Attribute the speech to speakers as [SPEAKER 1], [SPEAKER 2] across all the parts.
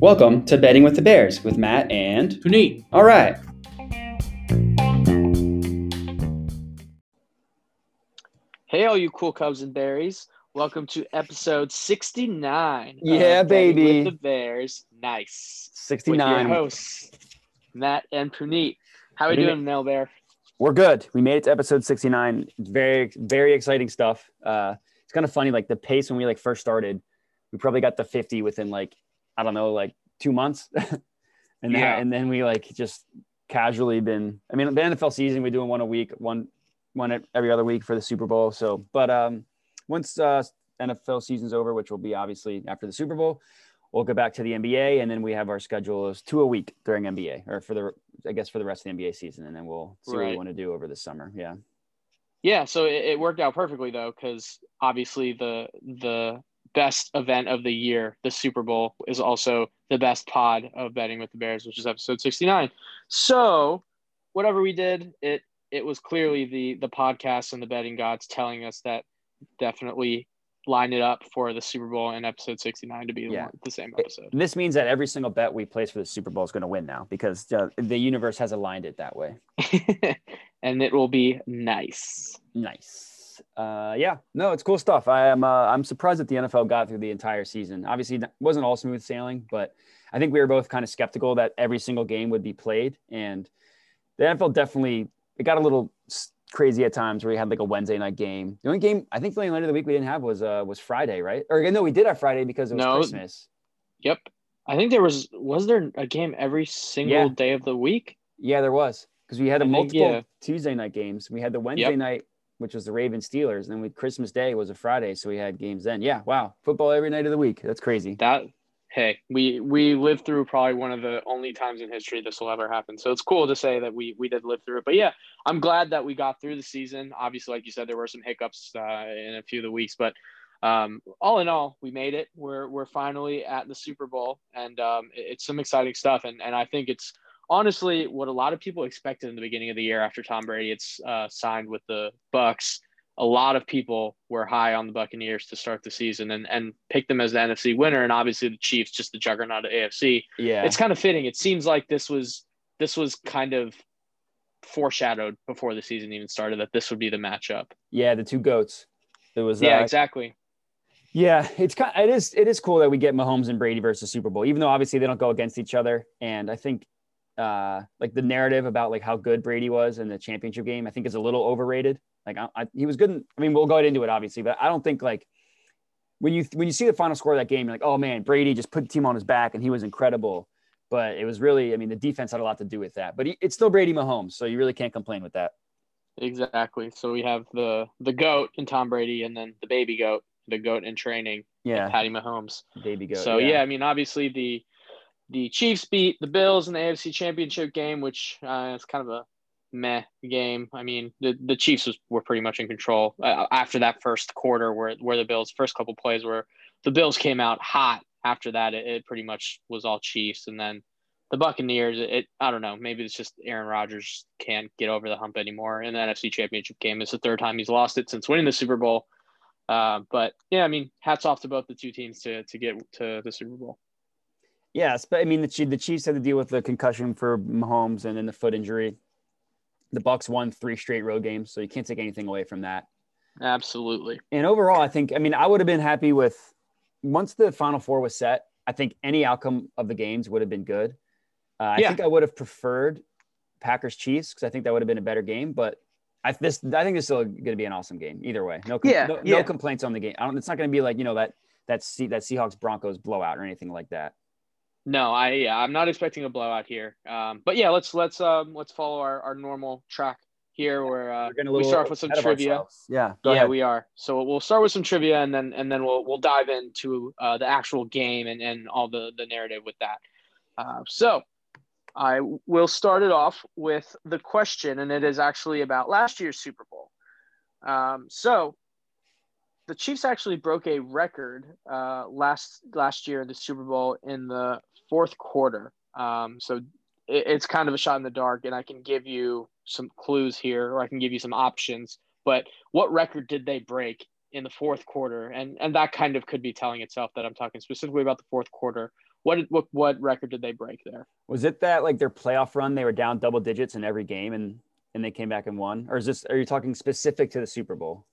[SPEAKER 1] Welcome to Betting with the Bears with Matt and.
[SPEAKER 2] Puneet.
[SPEAKER 1] All right.
[SPEAKER 3] Hey, all you cool Cubs and Berries. Welcome to episode 69.
[SPEAKER 1] Yeah,
[SPEAKER 3] of Betting
[SPEAKER 1] baby.
[SPEAKER 3] With the Bears. Nice. With
[SPEAKER 1] 69.
[SPEAKER 3] your hosts, Matt and Puneet. How we
[SPEAKER 1] Puneet.
[SPEAKER 3] doing, Mel Bear?
[SPEAKER 1] We're good. We made it to episode 69. Very, very exciting stuff. Uh, it's kind of funny, like the pace when we like first started, we probably got the 50 within like, I don't know, like two months. and then,
[SPEAKER 3] Yeah.
[SPEAKER 1] and then we like just casually been, I mean, the NFL season, we're doing one a week, one, one every other week for the Super Bowl. So, but um, once uh, NFL season's over, which will be obviously after the Super Bowl, we'll go back to the NBA, and then we have our schedule is two a week during NBA, or for the I guess for the rest of the NBA season, and then we'll see what we want to do over the summer. Yeah,
[SPEAKER 3] Yeah, so it, it worked out perfectly though, because obviously the the best event of the year, the Super Bowl, is also the best pod of betting with the Bears, which is episode 69. So whatever we did, it it was clearly the the podcast and the betting gods telling us that definitely line it up for the Super Bowl and episode 69 to be the
[SPEAKER 1] Yeah.
[SPEAKER 3] the same episode.
[SPEAKER 1] this means that every single bet we place for the Super Bowl is going to win now because uh, the universe has aligned it that way.
[SPEAKER 3] and it will be nice.
[SPEAKER 1] Nice. Uh, yeah, no, it's cool stuff. I am. Uh, I'm surprised that the NFL got through the entire season. Obviously, it wasn't all smooth sailing, but I think we were both kind of skeptical that every single game would be played, and the NFL definitely it got a little crazy at times where we had like a Wednesday night game. The only game I think the only night of the week we didn't have was uh was Friday, right? Or no, we did have Friday because it was
[SPEAKER 3] No.
[SPEAKER 1] Christmas.
[SPEAKER 3] Yep. I think there was was there a game every single
[SPEAKER 1] Yeah.
[SPEAKER 3] day of the week?
[SPEAKER 1] Yeah, there was because we had a
[SPEAKER 3] I think,
[SPEAKER 1] multiple
[SPEAKER 3] yeah.
[SPEAKER 1] Tuesday night games. We had the Wednesday
[SPEAKER 3] Yep.
[SPEAKER 1] night, which was the Ravens Steelers, and then we Christmas Day was a Friday, so we had games then. Yeah, wow, football every night of the week. That's crazy.
[SPEAKER 3] That hey, we we lived through probably one of the only times in history this will ever happen. So it's cool to say that we we did live through it. But yeah, I'm glad that we got through the season. Obviously, like you said, there were some hiccups uh, in a few of the weeks, but um, all in all, we made it. We're we're finally at the Super Bowl, and um, it- it's some exciting stuff. And and I think it's honestly what a lot of people expected in the beginning of the year after Tom Brady it's uh, signed with the Bucks. A lot of people were high on the Buccaneers to start the season and and picked them as the NFC winner, and obviously the Chiefs just the juggernaut of AFC.
[SPEAKER 1] Yeah,
[SPEAKER 3] It's kind of fitting. It seems like this was this was kind of foreshadowed before the season even started that this would be the matchup.
[SPEAKER 1] yeah, the two goats. It was
[SPEAKER 3] Yeah,
[SPEAKER 1] uh,
[SPEAKER 3] exactly.
[SPEAKER 1] Yeah, it's kind. It is. It is cool that we get Mahomes and Brady versus Super Bowl, even though obviously they don't go against each other. And I think, uh, like the narrative about like how good Brady was in the championship game, I think is a little overrated. Like I, I, he was good. In, I mean, we'll go into it obviously, but I don't think like when you when you see the final score of that game, you're like, oh man, Brady just put the team on his back and he was incredible. But it was really, I mean, the defense had a lot to do with that. But he, it's still Brady Mahomes, so you really can't complain with that.
[SPEAKER 3] Exactly. So we have the the goat in Tom Brady and then the baby goat, the goat in training,
[SPEAKER 1] Yeah,
[SPEAKER 3] Patty Mahomes.
[SPEAKER 1] baby goat.
[SPEAKER 3] So yeah. I mean, obviously the the Chiefs beat the Bills in the AFC Championship game, which uh, is kind of a meh game. I mean, the the Chiefs was, were pretty much in control uh, after that first quarter, where where the Bills first couple plays where the Bills came out hot. After that, it, it pretty much was all Chiefs, and then the Buccaneers. It, I don't know. Maybe it's just Aaron Rodgers can't get over the hump anymore in the NFC Championship game. It's the third time he's lost it since winning the Super Bowl. Uh, but yeah, I mean, hats off to both the two teams to to get to the Super Bowl.
[SPEAKER 1] Yes, but I mean the the Chiefs had to deal with the concussion for Mahomes and then the foot injury. The Bucks won three straight road games, so you can't take anything away from that.
[SPEAKER 3] Absolutely.
[SPEAKER 1] And overall, I think I mean I would have been happy with once the Final Four was set. I think any outcome of the games would have been good. Uh, I
[SPEAKER 3] Yeah.
[SPEAKER 1] think I would have preferred Packers Chiefs because I think that would have been a better game. But I this I think this is still going to be an awesome game either way. No, com-
[SPEAKER 3] Yeah,
[SPEAKER 1] no,
[SPEAKER 3] yeah.
[SPEAKER 1] no complaints on the game. I don't, it's not going to be like you know that that C, that Seahawks Broncos blowout or anything like that.
[SPEAKER 3] No, I yeah, I'm not expecting a blowout here. Um, but yeah, let's let's um let's follow our, our normal track here where uh,
[SPEAKER 1] We're getting a
[SPEAKER 3] we start off with some trivia.
[SPEAKER 1] ourselves. Yeah,
[SPEAKER 3] yeah,
[SPEAKER 1] ahead.
[SPEAKER 3] we are. So we'll start with some trivia and then and then we'll we'll dive into uh, the actual game and, and all the the narrative with that. Uh, so I will start it off with the question, and it is actually about last year's Super Bowl. Um, so the Chiefs actually broke a record uh, last last year in the Super Bowl in the fourth quarter. Um, so it, it's kind of a shot in the dark, and I can give you some clues here, or I can give you some options. But what record did they break in the fourth quarter, and and that kind of could be telling itself that I'm talking specifically about the fourth quarter. What what what record did they break there?
[SPEAKER 1] Was it that like their playoff run? They were down double digits in every game, and and they came back and won, or is this? Are you talking specific to the Super Bowl?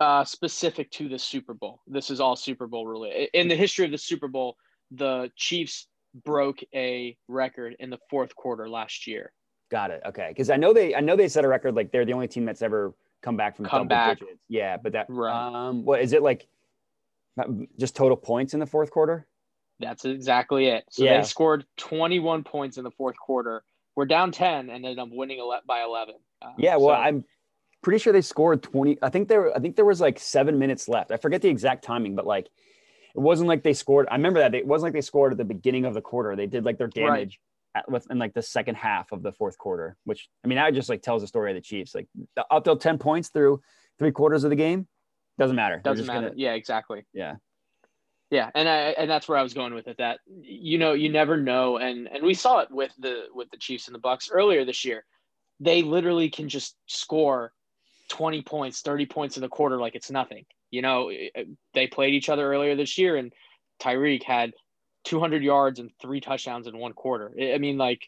[SPEAKER 3] Uh, specific to the Super Bowl. This is all Super Bowl related. In the history of the Super Bowl, the Chiefs broke a record in the fourth quarter last year.
[SPEAKER 1] Got it. Okay, because I know they I know they set a record like they're the only team that's ever come back from
[SPEAKER 3] come
[SPEAKER 1] double
[SPEAKER 3] back.
[SPEAKER 1] digits. Yeah, but that
[SPEAKER 3] right.
[SPEAKER 1] um, what is it like? Just total points in the fourth quarter.
[SPEAKER 3] That's exactly it. So
[SPEAKER 1] Yeah.
[SPEAKER 3] they scored 21 points in the fourth quarter. We're down 10 and ended up winning by 11. Uh,
[SPEAKER 1] Yeah, well,
[SPEAKER 3] so-
[SPEAKER 1] I'm pretty sure they scored 20. I think there I think there was like 7 minutes left. I forget the exact timing, but like it wasn't like they scored. I remember that it wasn't like they scored at the beginning of the quarter. They did like their
[SPEAKER 3] Right.
[SPEAKER 1] damage at, within like the second half of the fourth quarter, which I mean, that just like tells the story of the Chiefs. Like up till 10 points through three quarters of the game doesn't matter.
[SPEAKER 3] Doesn't
[SPEAKER 1] just
[SPEAKER 3] matter.
[SPEAKER 1] gonna-
[SPEAKER 3] yeah, exactly.
[SPEAKER 1] yeah.
[SPEAKER 3] Yeah, and I and that's where I was going with it. That you know you never know, and and we saw it with the with the Chiefs and the Bucks earlier this year. They literally can just score twenty points, thirty points in the quarter like it's nothing. You know, they played each other earlier this year, and Tyreek had two hundred yards and three touchdowns in one quarter. I I mean, like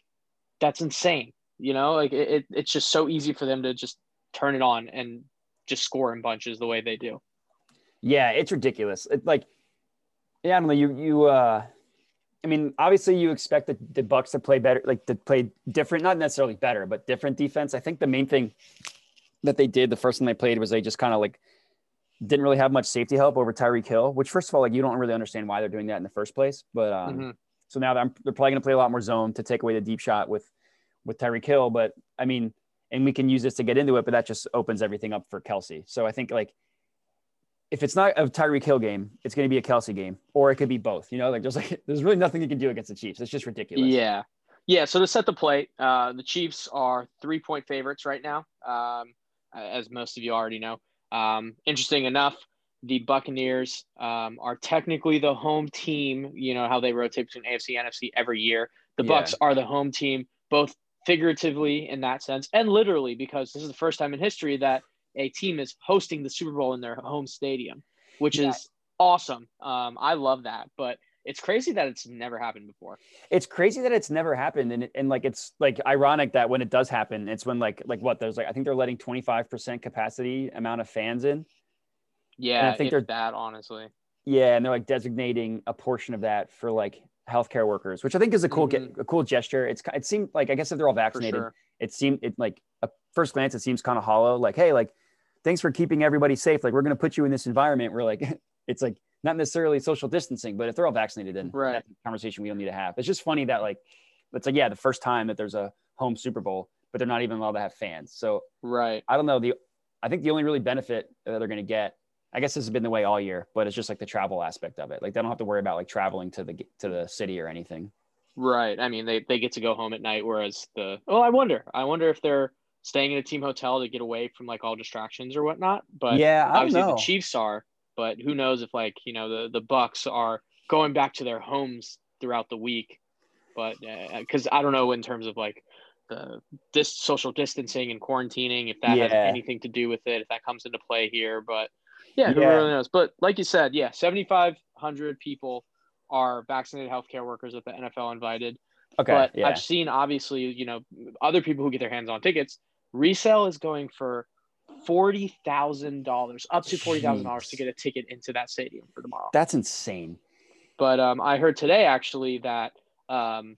[SPEAKER 3] that's insane. You know, like it, it, it's just so easy for them to just turn it on and just score in bunches the way they do.
[SPEAKER 1] Yeah, it's ridiculous. It, like, yeah, I don't know. You you uh, I mean, obviously you expect the, the Bucks to play better, like to play different, not necessarily better, but different defense. I think the main thing that they did the first time they played was they just kind of like didn't really have much safety help over Tyreek Hill. Which first of all, like you don't really understand why they're doing that in the first place. But um,
[SPEAKER 3] Mhm.
[SPEAKER 1] so now they're, they're probably going to play a lot more zone to take away the deep shot with with Tyreek Hill. But I mean, and we can use this to get into it, but that just opens everything up for Kelce. So I think like if it's not a Tyreek Hill game, it's going to be a Kelce game, or it could be both. You know, like there's like there's really nothing you can do against the Chiefs. It's just ridiculous.
[SPEAKER 3] Yeah. Yeah. So to set the plate, uh, the Chiefs are three point favorites right now, um, as most of you already know. Um, interesting enough, the Buccaneers um, are technically the home team. You know how they rotate between AFC and NFC every year. The
[SPEAKER 1] Yeah.
[SPEAKER 3] Bucks are the home team, both figuratively in that sense and literally because this is the first time in history that a team is hosting the Super Bowl in their home stadium, which
[SPEAKER 1] Yeah.
[SPEAKER 3] is awesome. Um, I love that, but it's crazy that it's never happened before.
[SPEAKER 1] It's crazy that it's never happened, and and like it's like ironic that when it does happen, it's when like like what there's like I think they're letting 25 percent capacity amount of fans in.
[SPEAKER 3] Yeah,
[SPEAKER 1] I
[SPEAKER 3] think
[SPEAKER 1] they're-
[SPEAKER 3] that honestly.
[SPEAKER 1] Yeah, and they're like designating a portion of that for like healthcare workers, which I think is a cool ge- a cool gesture. It's it seemed like I guess if they're all
[SPEAKER 3] Mm-hmm.
[SPEAKER 1] Vaccinated,
[SPEAKER 3] sure.
[SPEAKER 1] it seemed it like a first glance it seems kind of hollow. Like hey, like thanks for keeping everybody safe. Like we're gonna put you in this environment where like it's like not necessarily social distancing, but if they're all vaccinated, then
[SPEAKER 3] Right.
[SPEAKER 1] that's a conversation we don't need to have. It's just funny that like it's like yeah, the first time that there's a home Super Bowl, but they're not even allowed to have fans. So
[SPEAKER 3] Right.
[SPEAKER 1] I don't know. The I think the only really benefit that they're going to get, I guess this has been the way all year, but it's just like the travel aspect of it. Like they don't have to worry about like traveling to the to the city or anything.
[SPEAKER 3] Right. I mean, they, they get to go home at night, whereas the oh, I wonder. I wonder if they're staying in a team hotel to get away from like all distractions or whatnot. But
[SPEAKER 1] yeah, I don't
[SPEAKER 3] obviously
[SPEAKER 1] know.
[SPEAKER 3] the Chiefs are. But who knows if like you know the the Bucks are going back to their homes throughout the week. But uh, uh, because I don't know in terms of like the this social distancing and quarantining, if that has anything to do with it, if that comes into play here. But yeah, who
[SPEAKER 1] Yeah.
[SPEAKER 3] really knows? But like you said, yeah, seventy five hundred people are vaccinated healthcare workers that the NFL invited.
[SPEAKER 1] okay,
[SPEAKER 3] but
[SPEAKER 1] yeah,
[SPEAKER 3] I've seen obviously, you know, other people who get their hands on tickets. Resale is going for forty thousand dollars, up to forty thousand dollars to get a ticket into that stadium for tomorrow.
[SPEAKER 1] that's insane.
[SPEAKER 3] But um, I heard today actually that um,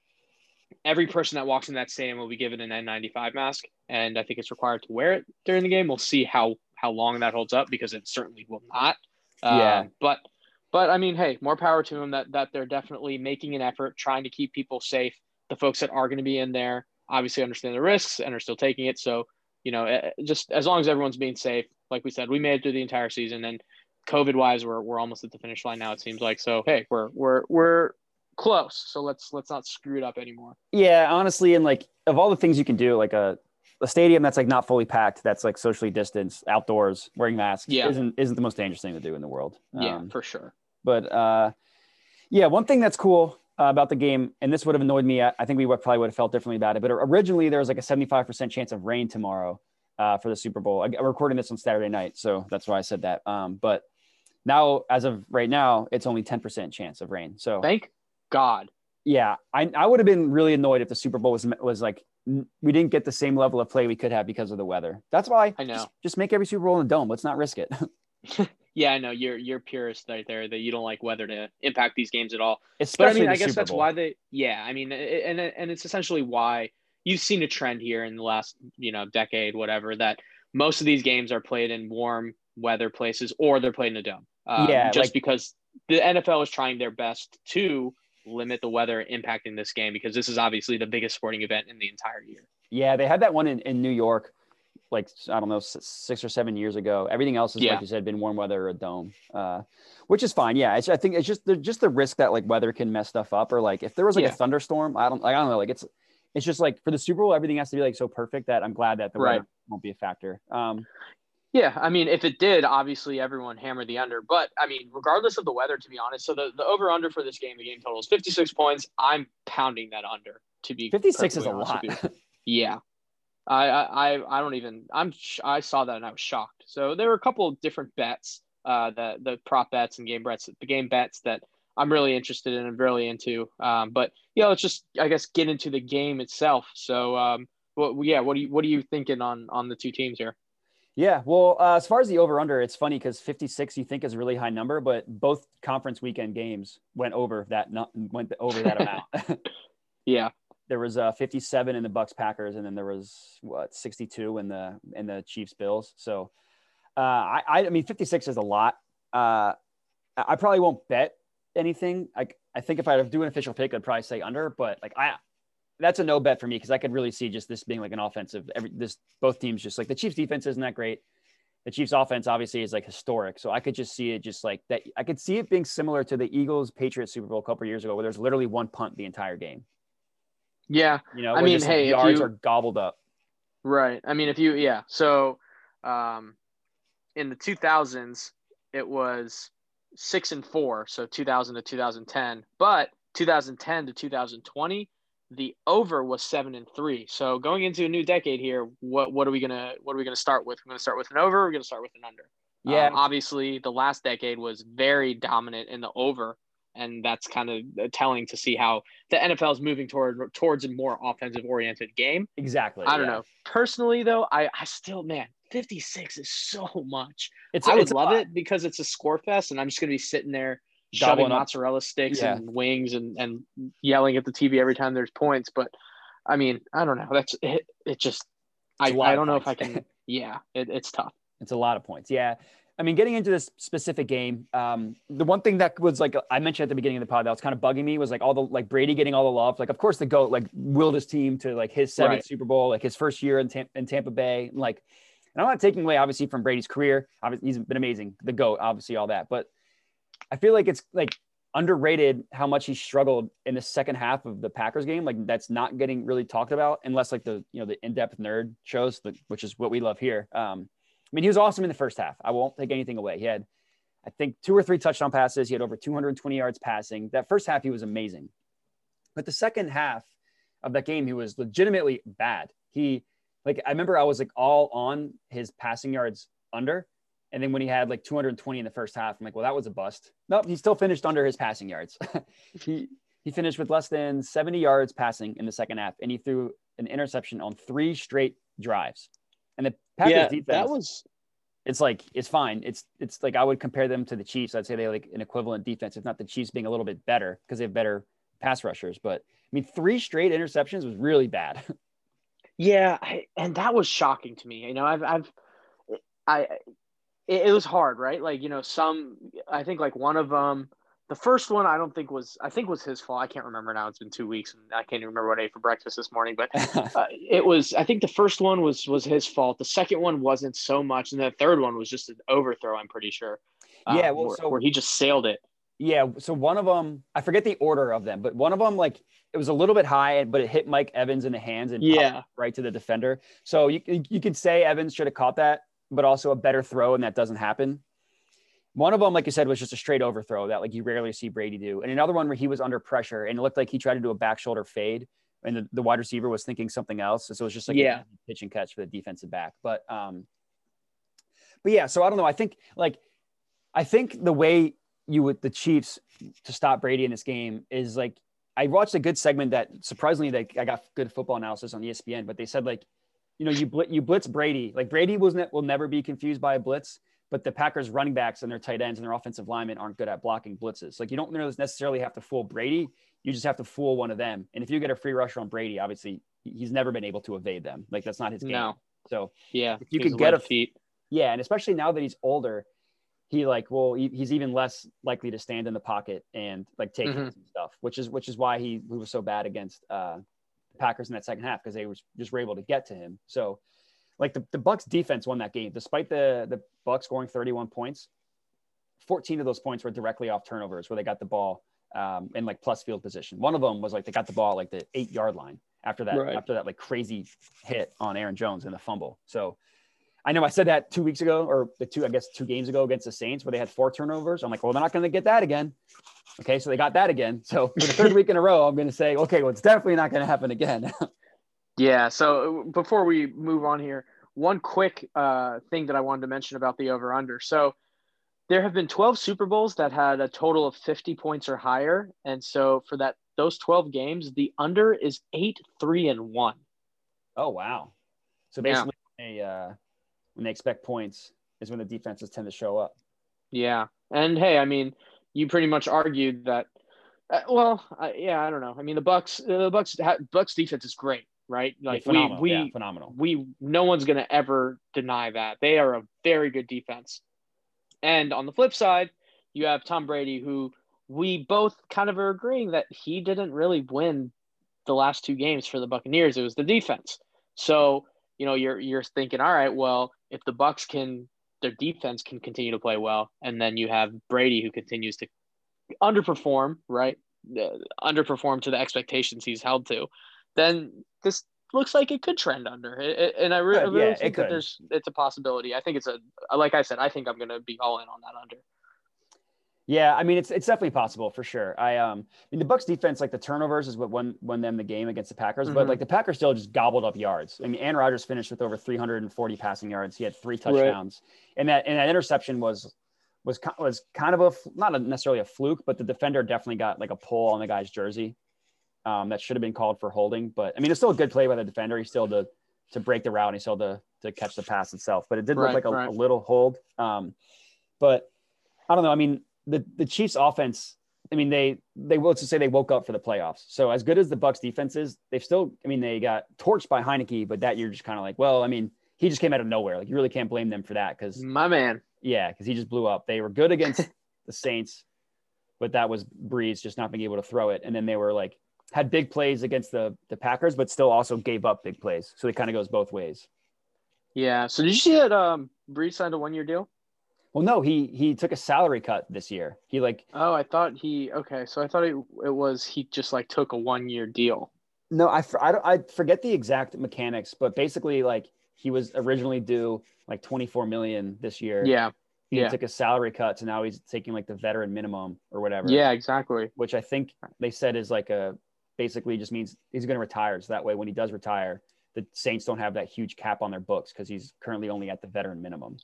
[SPEAKER 3] every person that walks in that stadium will be given an N95 mask, and I think it's required to wear it during the game. We'll see how how long that holds up because it certainly will not.
[SPEAKER 1] Yeah.
[SPEAKER 3] Um, but but I mean, hey, more power to them that that they're definitely making an effort, trying to keep people safe. The folks that are going to be in there obviously understand the risks and are still taking it. So you know, eh, just as long as everyone's being safe, like we said, we made it through the entire season, and COVID wise, we're we're almost at the finish line now. It seems like so. Hey, we're we're we're close. So let's let's not screw it up anymore.
[SPEAKER 1] Yeah, honestly, and like of all the things you can do, like a a stadium that's like not fully packed, that's like socially distanced, outdoors, wearing masks,
[SPEAKER 3] Yeah.
[SPEAKER 1] isn't isn't the most dangerous thing to do in the world.
[SPEAKER 3] Yeah,
[SPEAKER 1] Um,
[SPEAKER 3] for sure.
[SPEAKER 1] But uh, yeah, one thing that's cool uh, about the game, and this would have annoyed me. I, I think we would, probably would have felt differently about it. But originally, there was like a 75% chance of rain tomorrow. uh, for the Super Bowl. I, am recording this on Saturday night, so that's why I said that. Um, but now, as of right now, it's only 10% chance of rain. So
[SPEAKER 3] thank God.
[SPEAKER 1] Yeah, I, I would have been really annoyed if the Super Bowl was was like we didn't get the same level of play we could have because of the weather. That's why
[SPEAKER 3] I know.
[SPEAKER 1] Just, just make every Super Bowl in a dome. Let's not risk it.
[SPEAKER 3] yeah, I know you're you're purist right there that you don't like weather to impact these games at all.
[SPEAKER 1] Especially
[SPEAKER 3] but I mean, I guess that's why they. Yeah, I mean, and and it's essentially why you've seen a trend here in the last you know decade, whatever, that most of these games are played in warm weather places or they're played in a dome. Um,
[SPEAKER 1] Yeah,
[SPEAKER 3] just
[SPEAKER 1] like-
[SPEAKER 3] because the NFL is trying their best to limit the weather impacting this game because this is obviously the biggest sporting event in the entire year.
[SPEAKER 1] Yeah, they had that one in, in New York, like I don't know, six or seven years ago. Everything else is
[SPEAKER 3] Yeah.
[SPEAKER 1] like you said, been warm weather or a dome, uh, which is fine. Yeah, it's, I think it's just the just the risk that like weather can mess stuff up, or like if there was like
[SPEAKER 3] Yeah.
[SPEAKER 1] a thunderstorm, I don't, like, I don't know, like it's it's just like for the Super Bowl, everything has to be like so perfect that I'm glad that the
[SPEAKER 3] Right.
[SPEAKER 1] weather won't be a factor. Um,
[SPEAKER 3] Yeah, I mean, if it did, obviously everyone hammered the under. But I mean, regardless of the weather, to be honest, so the, the over under for this game, the game total is 56 points. I'm pounding that under. To be
[SPEAKER 1] 56 is a lot.
[SPEAKER 3] Yeah, I, I I- don't even. I'm I saw that and I was shocked. So there were a couple of different bets, uh, the the prop bets and game bets, the game bets that I'm really interested in and really into. Um, but yeah, let's just I guess get into the game itself. So um, well, yeah, what do you what are you thinking on on the two teams here?
[SPEAKER 1] Yeah, well, uh, as far as the over under, it's funny because 56 you think is a really high number, but both conference weekend games went over that not went over that amount.
[SPEAKER 3] Yeah.
[SPEAKER 1] There was uh, 57 in the Bucks Packers, and then there was what 62 in the in the Chiefs Bills. So uh, I I mean 56 is a lot. Uh, I probably won't bet anything. Like I think if I do an official pick, I'd probably say under, but like I that's a no bet for me because I could really see just this being like an offensive. Every this both teams just like the Chiefs defense isn't that great. The Chiefs offense obviously is like historic, so I could just see it just like that. I could see it being similar to the Eagles Patriots Super Bowl a couple years ago, where there's literally one punt the entire game.
[SPEAKER 3] Yeah.
[SPEAKER 1] You know,
[SPEAKER 3] I mean,
[SPEAKER 1] just,
[SPEAKER 3] hey, if
[SPEAKER 1] yards
[SPEAKER 3] you-
[SPEAKER 1] are gobbled up.
[SPEAKER 3] Right. I mean, if you, yeah. So, um, in the 2000s, it was six and four. So 2000 to 2010. But 2010 to 2020, the over was seven and three. So going into a new decade here, what what are we gonna what are we gonna start with? We're gonna start with an over. We're gonna start with an under.
[SPEAKER 1] Yeah,
[SPEAKER 3] Um, obviously, the last decade was very dominant in the over, and that's kind of telling to see how the NFL is moving toward towards a more offensive oriented game.
[SPEAKER 1] exactly.
[SPEAKER 3] I don't
[SPEAKER 1] yeah.
[SPEAKER 3] know. Personally, though, I, I still, man, 56 is so much.
[SPEAKER 1] It's
[SPEAKER 3] I would
[SPEAKER 1] it's
[SPEAKER 3] love it because it's a score fest and I'm just going to be sitting there shoving
[SPEAKER 1] up-
[SPEAKER 3] mozzarella sticks
[SPEAKER 1] Yeah.
[SPEAKER 3] and wings and, and yelling at the TV every time there's points. But I mean, I don't know. That's it. It just, I,
[SPEAKER 1] It's
[SPEAKER 3] I don't know if I can. Yeah, it, it's tough.
[SPEAKER 1] It's a lot of points. Yeah. I mean, getting into this specific game, um, the one thing that was like I mentioned at the beginning of the pod that was kind of bugging me was like all the like Brady getting all the love. Like, of course, the goat like willed his team to like his seventh
[SPEAKER 3] Right.
[SPEAKER 1] Super Bowl, like his first year in, Tam- in Tampa Bay. Like, and I'm not taking away obviously from Brady's career. Obviously, he's been amazing, the goat, obviously all that. But I feel like it's like underrated how much he struggled in the second half of the Packers game. Like that's not getting really talked about unless like the you know the in-depth nerd shows, the, which is what we love here. Um, I mean, he was awesome in the first half. I won't take anything away. He had, I think, two or three touchdown passes. He had over 220 yards passing. That first half, he was amazing. But the second half of that game, he was legitimately bad. He, like, I remember I was like all on his passing yards under. And then when he had like 220 in the first half, I'm like, well, that was a bust. Nope, he still finished under his passing yards. he he finished with less than 70 yards passing in the second half, and he threw an interception on three straight drives. And the Packers defense,
[SPEAKER 3] that was
[SPEAKER 1] it's like it's fine. It's it's like I would compare them to the Chiefs. I'd say they like an equivalent defense, if not the Chiefs being a little bit better because they have better pass rushers. But I mean, three straight interceptions was really bad.
[SPEAKER 3] Yeah, I, and that was shocking to me. You know, I've, I've, I, it, it was hard, right? Like, you know, some, I think like one of them, the first one, I don't think was, I think was his fault. I can't remember now. It's been two weeks, and I can't even remember what I ate for breakfast this morning. But uh, it was, I think the first one was was his fault. The second one wasn't so much, and the third one was just an overthrow. I'm pretty sure. Uh,
[SPEAKER 1] Yeah, well,
[SPEAKER 3] where,
[SPEAKER 1] so-
[SPEAKER 3] where he just sailed it.
[SPEAKER 1] Yeah. So one of them, I forget the order of them, but one of them, like, it was a little bit high, but it hit Mike Evans in the hands and
[SPEAKER 3] Yeah,
[SPEAKER 1] right to the defender. So you you could say Evans should have caught that, but also a better throw, and that doesn't happen. One of them, like you said, was just a straight overthrow that like you rarely see Brady do, and another one where he was under pressure and it looked like he tried to do a back shoulder fade, and the, the wide receiver was thinking something else. So it was just like
[SPEAKER 3] Yeah.
[SPEAKER 1] a pitch and catch for the defensive back. But um, but yeah, so I don't know. I think like I think the way you would the Chiefs to stop Brady in this game is like I watched a good segment that surprisingly like I got good football analysis on ESPN, but they said like you know you bl- you blitz Brady like Brady was ne- will never be confused by a blitz, but the Packers running backs and their tight ends and their offensive linemen aren't good at blocking blitzes. Like you don't necessarily have to fool Brady, you just have to fool one of them. And if you get a free rusher on Brady, obviously he's never been able to evade them. Like that's not his game.
[SPEAKER 3] No.
[SPEAKER 1] So
[SPEAKER 3] Yeah.
[SPEAKER 1] If you could get a-
[SPEAKER 3] feet.
[SPEAKER 1] yeah, and especially now that he's older, he like well he, he's even less likely to stand in the pocket and like take
[SPEAKER 3] Mhm.
[SPEAKER 1] hits stuff, which is which is why he, he was so bad against uh, Packers in that second half because they was just were able to get to him. So like the, the Bucks defense won that game despite the the Bucks scoring 31 points. 14 of those points were directly off turnovers where they got the ball um, in like plus field position. One of them was like they got the ball like the eight yard line after that
[SPEAKER 3] Right.
[SPEAKER 1] after that like crazy hit on Aaron Jones in the fumble. So I know I said that two weeks ago or the two I guess two games ago against the Saints where they had four turnovers. I'm like, well, they're not going to get that again. Okay, so they got that again. So for the third week in a row, I'm going to say, okay, well, it's definitely not going to happen again.
[SPEAKER 3] Yeah. So before we move on here, one quick uh, thing that I wanted to mention about the over under. So there have been 12 Super Bowls that had a total of 50 points or higher. And so for that, those 12 games, the under is eight, three, and one.
[SPEAKER 1] oh wow! So
[SPEAKER 3] Yeah.
[SPEAKER 1] basically, they, uh, when they expect points is when the defenses tend to show up.
[SPEAKER 3] Yeah. And hey, I mean, you pretty much argued that. Uh, well, uh, yeah, I don't know. I mean, the Bucks, uh, the Bucks, Bucks defense is great, right? Like
[SPEAKER 1] Yeah, phenomenal.
[SPEAKER 3] we, we,
[SPEAKER 1] yeah, phenomenal.
[SPEAKER 3] we no one's going to ever deny that they are a very good defense and on the flip side you have tom brady who we both kind of are agreeing that he didn't really win the last two games for the buccaneers it was the defense so you know you're you're thinking all right well if the bucks can their defense can continue to play well and then you have brady who continues to underperform right uh, underperform to the expectations he's held to then this looks like it could trend under it, it- and i re- I really
[SPEAKER 1] yeah,
[SPEAKER 3] think that there's it's a possibility i think it's a like i said i think i'm going to be all in on that under
[SPEAKER 1] Yeah, I mean it's it's definitely possible for sure. I um I mean the Bucks defense like the turnovers is what won won them the game against the Packers, but
[SPEAKER 3] Mhm.
[SPEAKER 1] like the Packers still just gobbled up yards. I mean Aaron Rodgers finished with over 340 passing yards. He had three touchdowns, and that and that interception was was was kind of a not a, necessarily a fluke, but the defender definitely got like a pull on the guy's jersey. Um, that should have been called for holding, but I mean it's still a good play by the defender. He still to to break the route. and He still to to catch the pass itself, but it did look like a,
[SPEAKER 3] right.
[SPEAKER 1] a little hold. Um, but I don't know. I mean, the the Chiefs offense. I mean, they they will to say they woke up for the playoffs. So as good as the Bucks defense is, they've still. I mean, they got torched by Heinicke, but that you're just kind of like, well, I mean, he just came out of nowhere. Like you really can't blame them for that because
[SPEAKER 3] my man
[SPEAKER 1] yeah, because he just blew up. They were good against the Saints, but that was Brees just not being able to throw it. And then they were like had big plays against the the Packers, but still also gave up big plays. So it kind of goes both ways.
[SPEAKER 3] yeah so did you see that um Brees signed a one-year deal
[SPEAKER 1] Well, no, he he took a salary cut this year. He like
[SPEAKER 3] oh i thought he okay so i thought it, it was he just like took a one-year deal
[SPEAKER 1] No, I, I, don't, I forget the exact mechanics, but basically, like he was originally due like 24 million this year.
[SPEAKER 3] yeah
[SPEAKER 1] He
[SPEAKER 3] yeah.
[SPEAKER 1] took a salary cut, so now he's taking like the veteran minimum or whatever.
[SPEAKER 3] yeah exactly
[SPEAKER 1] Which I think they said is like a basically just means he's going to retire. So that way, when he does retire, the Saints don't have that huge cap on their books because he's currently only at the veteran minimum.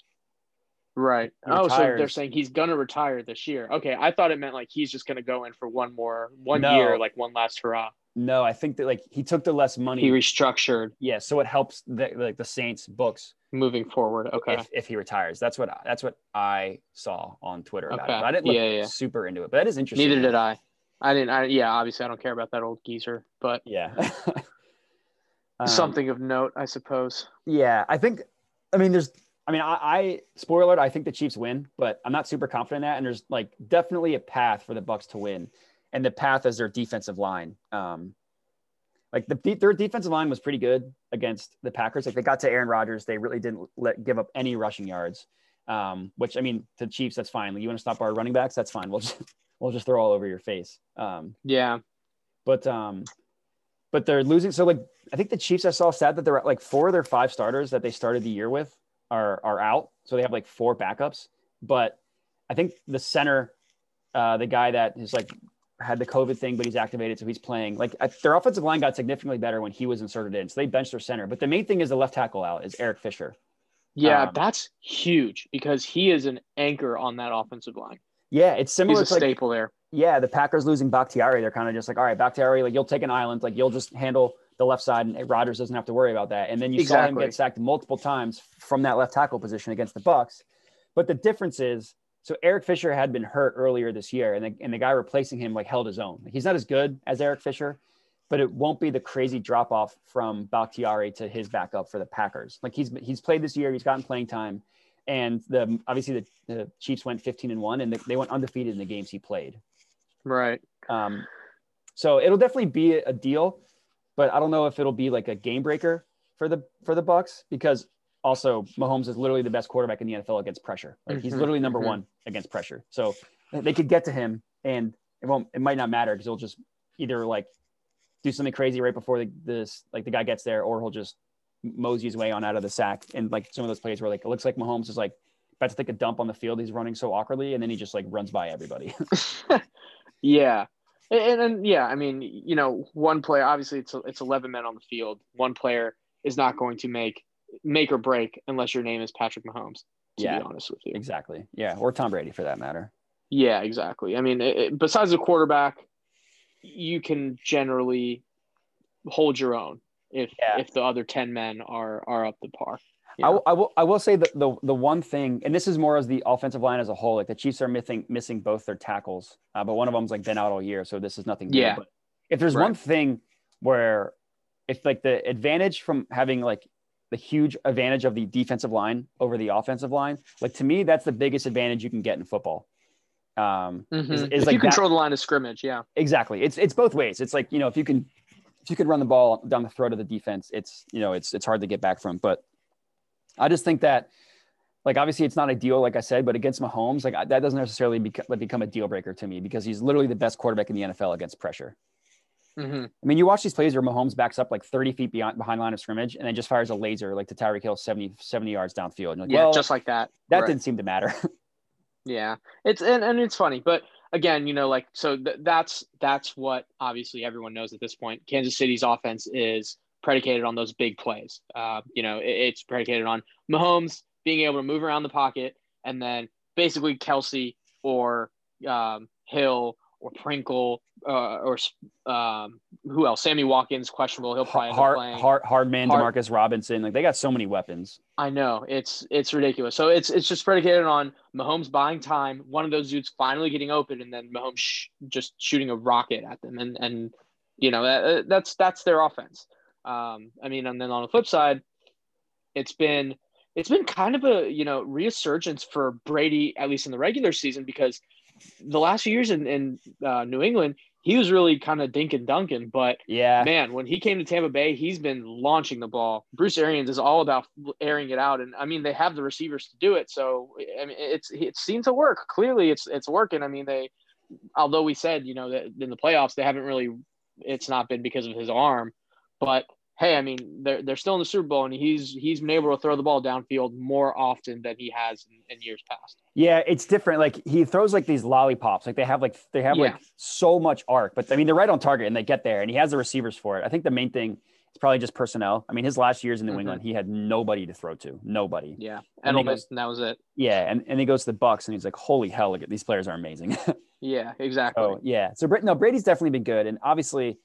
[SPEAKER 3] Right. Oh, so they're saying he's gonna retire this year. Okay, I thought it meant like he's just gonna go in for one more one
[SPEAKER 1] No.
[SPEAKER 3] year, like one last hurrah.
[SPEAKER 1] No, I think that like he took the less money.
[SPEAKER 3] He restructured
[SPEAKER 1] yeah, so it helps the, like the Saints books
[SPEAKER 3] moving forward. Okay.
[SPEAKER 1] if, if he retires. That's what that's what I saw on Twitter about
[SPEAKER 3] Okay.
[SPEAKER 1] it. But I didn't look
[SPEAKER 3] Yeah, yeah.
[SPEAKER 1] super into it, but that is interesting.
[SPEAKER 3] Neither did I. I didn't. I yeah. Obviously, I don't care about that old geezer, but
[SPEAKER 1] Yeah. Um,
[SPEAKER 3] something of note, I suppose.
[SPEAKER 1] Yeah, I think. I mean, there's. I mean, I, I spoiler alert. I think the Chiefs win, but I'm not super confident in that. And there's like definitely a path for the Bucks to win, and the path is their defensive line. Um, like the their defensive line was pretty good against the Packers. Like they got to Aaron Rodgers, they really didn't let give up any rushing yards. Um, which I mean, to the Chiefs, that's fine. Like, you want to stop our running backs, that's fine. We'll just we'll just throw all over your face. Um,
[SPEAKER 3] Yeah.
[SPEAKER 1] but um but they're losing so like i think the chiefs i saw said that they're like four of their five starters that they started the year with are are out so they have like four backups but i think the center uh the guy that is like had the COVID thing, but he's activated, so he's playing. Like their offensive line got significantly better when he was inserted in, so they benched their center. But the main thing is the left tackle out is Eric Fisher.
[SPEAKER 3] Yeah, um, that's huge because he is an anchor on that offensive line.
[SPEAKER 1] Yeah, it's similar.
[SPEAKER 3] He's a
[SPEAKER 1] to
[SPEAKER 3] staple
[SPEAKER 1] like,
[SPEAKER 3] there.
[SPEAKER 1] Yeah, the Packers losing Bakhtiari, they're kind of just like, all right, Bakhtiari, like you'll take an island, like you'll just handle the left side, and Rodgers doesn't have to worry about that. And then you exactly. saw him get sacked multiple times from that left tackle position against the Bucks. But the difference is, so Eric Fisher had been hurt earlier this year, and the, and the guy replacing him like held his own. He's not as good as Eric Fisher, but it won't be the crazy drop off from Bakhtiari to his backup for the Packers. Like he's he's played this year, he's gotten playing time, and the obviously the, the Chiefs went 15 and one, and the, they went undefeated in the games he played.
[SPEAKER 3] Right.
[SPEAKER 1] Um, so it'll definitely be a deal, but I don't know if it'll be like a game breaker for the for the Bucks because also Mahomes is literally the best quarterback in the NFL against pressure. Like he's mm-hmm. literally number mm-hmm. one against pressure. So they could get to him, and it won't. It might not matter because he'll just either like do something crazy right before the, this like the guy gets there, or he'll just mosey his way on out of the sack. And like some of those plays where like it looks like Mahomes is like about to take a dump on the field, he's running so awkwardly, and then he just like runs by everybody.
[SPEAKER 3] yeah. And, and yeah, I mean, you know, one player obviously it's it's eleven men on the field. One player is not going to make make or break unless your name is Patrick Mahomes. To yeah, be honest with you,
[SPEAKER 1] exactly. Yeah, or Tom Brady for that matter.
[SPEAKER 3] Yeah, exactly. I mean, it, besides the quarterback, you can generally hold your own if yeah. if the other 10 men are are up the par
[SPEAKER 1] I, will, I will I will say that the the one thing, and this is more as the offensive line as a whole. Like the Chiefs are missing missing both their tackles, uh, but one of them's like been out all year, so this is nothing. New.
[SPEAKER 3] Yeah.
[SPEAKER 1] But if there's right. one thing where, if like the advantage from having like the huge advantage of the defensive line over the offensive line, like to me, that's the biggest advantage you can get in football.
[SPEAKER 3] Um, mm-hmm. is, is if like you control that, the line of scrimmage, yeah,
[SPEAKER 1] exactly. It's it's both ways. It's like you know if you can if you can run the ball down the throat of the defense, it's you know it's it's hard to get back from. But I just think that like obviously it's not ideal, like I said, but against Mahomes, like that doesn't necessarily become, become a deal breaker to me because he's literally the best quarterback in the NFL against pressure. Mm-hmm. I mean, you watch these plays where Mahomes backs up like 30 feet beyond behind line of scrimmage and then just fires a laser like to Tyreek Hill 70, 70 yards downfield.
[SPEAKER 3] Like, yeah, well, just like that.
[SPEAKER 1] That right. didn't seem to matter.
[SPEAKER 3] yeah, it's and, and it's funny, but again, you know, like so th- that's that's what obviously everyone knows at this point. Kansas City's offense is predicated on those big plays. Uh, you know, it, it's predicated on Mahomes being able to move around the pocket, and then basically Kelce or um, Hill or Pringle uh, or um, who else? Sammy Watkins questionable. He'll probably
[SPEAKER 1] hard,
[SPEAKER 3] playing.
[SPEAKER 1] Hard, hard man, hard. Demarcus Robinson. Like they got so many weapons.
[SPEAKER 3] I know it's it's ridiculous. So it's it's just predicated on Mahomes buying time, one of those dudes finally getting open, and then Mahomes sh- just shooting a rocket at them, and and you know that, that's that's their offense. Um, I mean, and then on the flip side, it's been it's been kind of a you know resurgence for Brady at least in the regular season because the last few years in, in uh, New England, he was really kind of dink and dunking. But
[SPEAKER 1] yeah,
[SPEAKER 3] man, when he came to Tampa Bay, he's been launching the ball. Bruce Arians is all about airing it out, and I mean they have the receivers to do it. So I mean it's it seems to work. Clearly, it's it's working. I mean they, although we said you know that in the playoffs they haven't really, it's not been because of his arm, but hey, I mean, they're they're still in the Super Bowl, and he's he's been able to throw the ball downfield more often than he has in, in years past.
[SPEAKER 1] Yeah, it's different. Like he throws like these lollipops. Like they have like they have yeah. like so much arc, but I mean they're right on target and they get there, and he has the receivers for it. I think the main thing is probably just personnel. I mean, his last years in New mm-hmm. England, he had nobody to throw to, nobody.
[SPEAKER 3] Yeah, and, and, goes, and that was it.
[SPEAKER 1] Yeah, and, and he goes to the Bucks, and he's like, "Holy hell! Look at these players are amazing."
[SPEAKER 3] yeah, exactly.
[SPEAKER 1] So yeah, so no, Brady's definitely been good, and obviously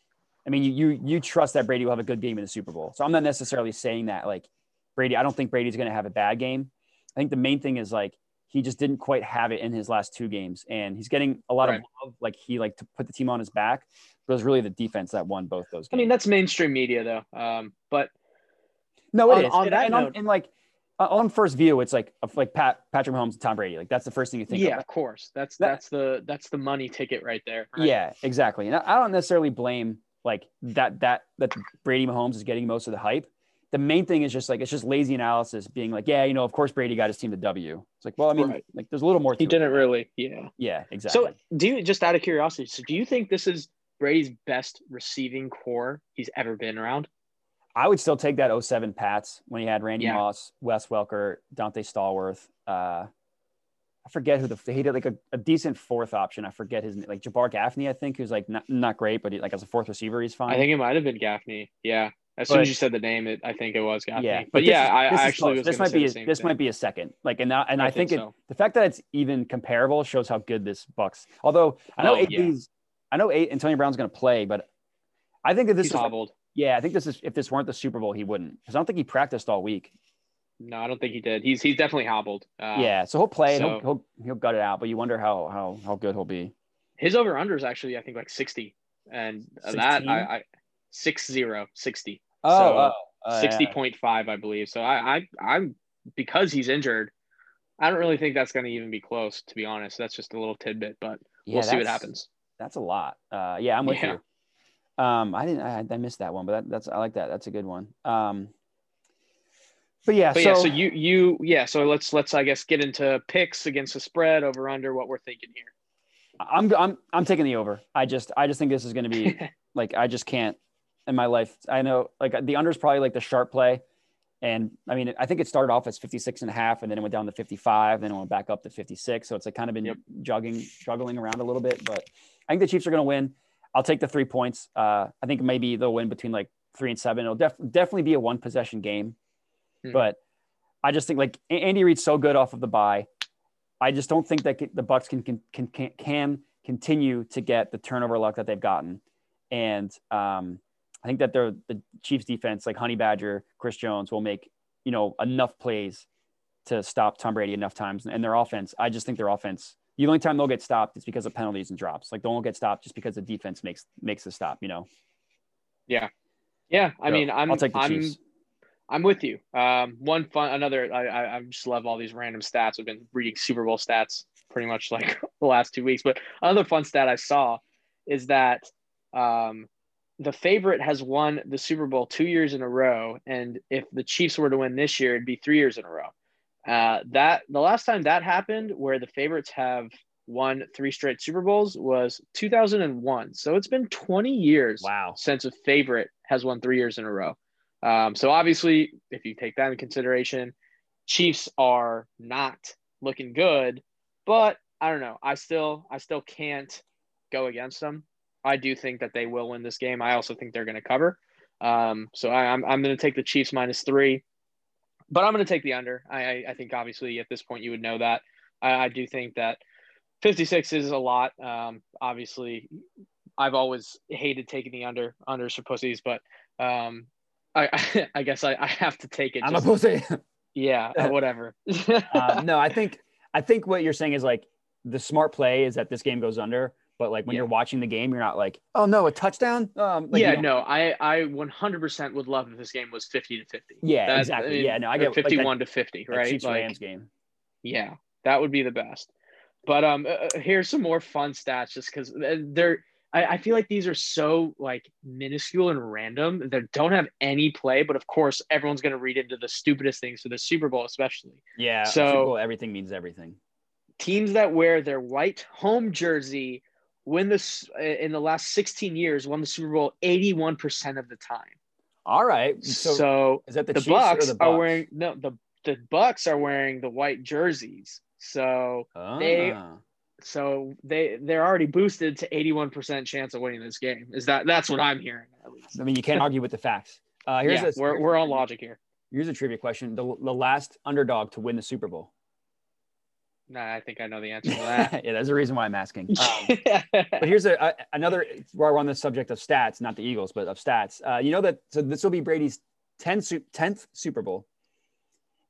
[SPEAKER 1] I mean, you, you you trust that Brady will have a good game in the Super Bowl. So I'm not necessarily saying that like Brady. I don't think Brady's going to have a bad game. I think the main thing is like he just didn't quite have it in his last two games, and he's getting a lot right. of love. Like he like to put the team on his back, but it was really the defense that won both those. Games.
[SPEAKER 3] I mean, that's mainstream media though. Um, but
[SPEAKER 1] no, it on, is. On and, that and, note, on, and like on first view, it's like like Pat Patrick Mahomes and Tom Brady. Like that's the first thing you think.
[SPEAKER 3] Yeah, of,
[SPEAKER 1] of
[SPEAKER 3] course. That's that, that's the that's the money ticket right there. Right?
[SPEAKER 1] Yeah, exactly. And I, I don't necessarily blame like that that that Brady Mahomes is getting most of the hype. The main thing is just like it's just lazy analysis, being like, yeah, you know, of course Brady got his team to W. It's like, well, I mean, right. like there's a little more.
[SPEAKER 3] he didn't it. really, yeah,
[SPEAKER 1] yeah, exactly.
[SPEAKER 3] So, do you just out of curiosity? So, do you think this is Brady's best receiving corps he's ever been around?
[SPEAKER 1] I would still take that 07 Pats when he had Randy yeah. Moss, Wes Welker, Donté Stallworth. Uh, I forget who the he did like a, a decent fourth option. I forget his name, like Jabbar Gaffney, I think, who's like not, not great, but he, like as a fourth receiver, he's fine.
[SPEAKER 3] I think it might have been Gaffney. Yeah. As soon as you said the name, it I think it was Gaffney.
[SPEAKER 1] yeah,
[SPEAKER 3] but,
[SPEAKER 1] this
[SPEAKER 3] yeah,
[SPEAKER 1] is-
[SPEAKER 3] I, I actually was
[SPEAKER 1] this might
[SPEAKER 3] say
[SPEAKER 1] be a, this
[SPEAKER 3] thing.
[SPEAKER 1] might be a second. Like and now and
[SPEAKER 3] I
[SPEAKER 1] I, think,
[SPEAKER 3] think
[SPEAKER 1] it, the fact that it's even comparable shows how good this Bucks. Although I know
[SPEAKER 3] Oh, yeah.
[SPEAKER 1] I know A- Antonio Brown's going to play, but I think that this
[SPEAKER 3] He's
[SPEAKER 1] is
[SPEAKER 3] hobbled.
[SPEAKER 1] yeah. I think this is if this weren't the Super Bowl, he wouldn't because I don't think he practiced all week.
[SPEAKER 3] No, I don't think he did. He's he's definitely hobbled. Uh,
[SPEAKER 1] yeah, so he'll play and he'll, he'll he'll gut it out, but you wonder how how how good he'll be.
[SPEAKER 3] His over under is actually I think like sixty, and that I, I six zero sixty.
[SPEAKER 1] Oh,
[SPEAKER 3] So,
[SPEAKER 1] oh, uh,
[SPEAKER 3] Sixty
[SPEAKER 1] yeah.
[SPEAKER 3] point five, I believe. So I, I I'm because he's injured. I don't really think that's going to even be close, to be honest. That's just a little tidbit, but
[SPEAKER 1] Yeah,
[SPEAKER 3] we'll see what happens.
[SPEAKER 1] That's a lot. Uh, yeah, I'm with
[SPEAKER 3] Yeah.
[SPEAKER 1] you. Um, I didn't. I, I missed that one, but that, that's I like that. That's a good one. Um, but yeah,
[SPEAKER 3] But
[SPEAKER 1] so,
[SPEAKER 3] yeah, so you you yeah, so let's let's I guess get into picks against the spread over under what we're thinking here.
[SPEAKER 1] I'm I'm I'm taking the over. I just I just think this is going to be like I just can't in my life. I know like the under is probably like the sharp play. And I mean, I think it started off as 56 and a half and then it went down to 55, then it went back up to 56. So it's like kind of been
[SPEAKER 3] Yep.
[SPEAKER 1] jogging, juggling around a little bit, but I think the Chiefs are going to win. I'll take the three points. Uh, I think maybe they'll win between like three and seven. It'll def- definitely be a one possession game,
[SPEAKER 3] Mhm.
[SPEAKER 1] but I just think like Andy Reid's so good off of the bye. I just don't think that the Bucks can can can, can, can continue to get the turnover luck that they've gotten, and um, I think that they're, the Chiefs defense, like Honey Badger, Chris Jones, will make you know enough plays to stop Tom Brady enough times, and their offense. I just think their offense. The only time they'll get stopped is because of penalties and drops. Like they won't get stopped just because the defense makes makes the stop. You know.
[SPEAKER 3] Yeah, yeah, I
[SPEAKER 1] So,
[SPEAKER 3] mean, I'm
[SPEAKER 1] I'll take the
[SPEAKER 3] I'm
[SPEAKER 1] Chiefs.
[SPEAKER 3] I'm with you. Um, one fun, another. I, I I just love all these random stats. I've been reading Super Bowl stats pretty much like the last two weeks. But another fun stat I saw is that um, the favorite has won the Super Bowl two years in a row, and if the Chiefs were to win this year, it'd be three years in a row. Uh, that the last time that happened, where the favorites have won three straight Super Bowls, was 2001. So it's been 20 years
[SPEAKER 1] Wow.
[SPEAKER 3] since a favorite has won three years in a row. Um, so obviously, if you take that into consideration, Chiefs are not looking good, but I don't know. I still, I still can't go against them. I do think that they will win this game. I also think they're going to cover. Um, so I, I'm, I'm going to take the Chiefs minus three, but I'm going to take the under. I, I, think obviously at this point you would know that. I, I do think that 56 is a lot. Um, obviously, I've always hated taking the under unders for pussies, but um, I I guess I, I have to take it.
[SPEAKER 1] I'm
[SPEAKER 3] just-
[SPEAKER 1] a pussy.
[SPEAKER 3] yeah, uh, whatever.
[SPEAKER 1] um, no, I think I think what you're saying is like the smart play is that this game goes under, but like when
[SPEAKER 3] Yeah.
[SPEAKER 1] you're watching the game, you're not like, oh no, a touchdown. Um, like, you
[SPEAKER 3] yeah,
[SPEAKER 1] know-
[SPEAKER 3] no, I I 100% would love if this game was 50 to 50.
[SPEAKER 1] Yeah,
[SPEAKER 3] That-
[SPEAKER 1] exactly.
[SPEAKER 3] mean,
[SPEAKER 1] Yeah, no, I get like that-
[SPEAKER 3] 51 to 50, right?
[SPEAKER 1] Chiefs
[SPEAKER 3] Like,
[SPEAKER 1] Rams game.
[SPEAKER 3] Yeah, that would be the best. But um, uh, uh, here's some more fun stats, just because they're. I, I feel like these are so like minuscule and random that don't have any play. But of course, everyone's going to read into the stupidest things for the Super Bowl, especially
[SPEAKER 1] Yeah.
[SPEAKER 3] So-
[SPEAKER 1] Super Bowl, everything means everything.
[SPEAKER 3] teams that wear their white home jersey win this in the last 16 years won the Super Bowl 81% of the time.
[SPEAKER 1] All right. So,
[SPEAKER 3] So,
[SPEAKER 1] is that the,
[SPEAKER 3] the,
[SPEAKER 1] Chiefs or
[SPEAKER 3] Bucks are wearing no the the Bucks are wearing the white jerseys. So they-
[SPEAKER 1] Ah.
[SPEAKER 3] So they they're already boosted to 81% chance of winning this game. Is that that's what I'm hearing at least.
[SPEAKER 1] I mean, you can't argue with the facts. Uh, here's
[SPEAKER 3] yeah,
[SPEAKER 1] a
[SPEAKER 3] we're we're on logic here.
[SPEAKER 1] here's a trivia question: the, the last underdog to win the Super Bowl.
[SPEAKER 3] Nah, I think I know the answer to that.
[SPEAKER 1] yeah, there's a reason why I'm asking. Um, But here's a, a another while we're on the subject of stats, not the Eagles, but of stats. Uh, you know that so this will be Brady's 10th, 10th Super Bowl.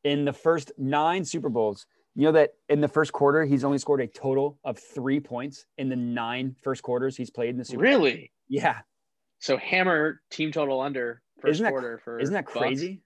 [SPEAKER 1] In the first nine Super Bowls, you know that in the first quarter he's only scored a total of three points in the nine first quarters he's played in the Super. Bowl.
[SPEAKER 3] really?
[SPEAKER 1] Yeah,
[SPEAKER 3] So hammer team total under 1st
[SPEAKER 1] Isn't that-
[SPEAKER 3] quarter for
[SPEAKER 1] isn't that
[SPEAKER 3] Bucks.
[SPEAKER 1] crazy?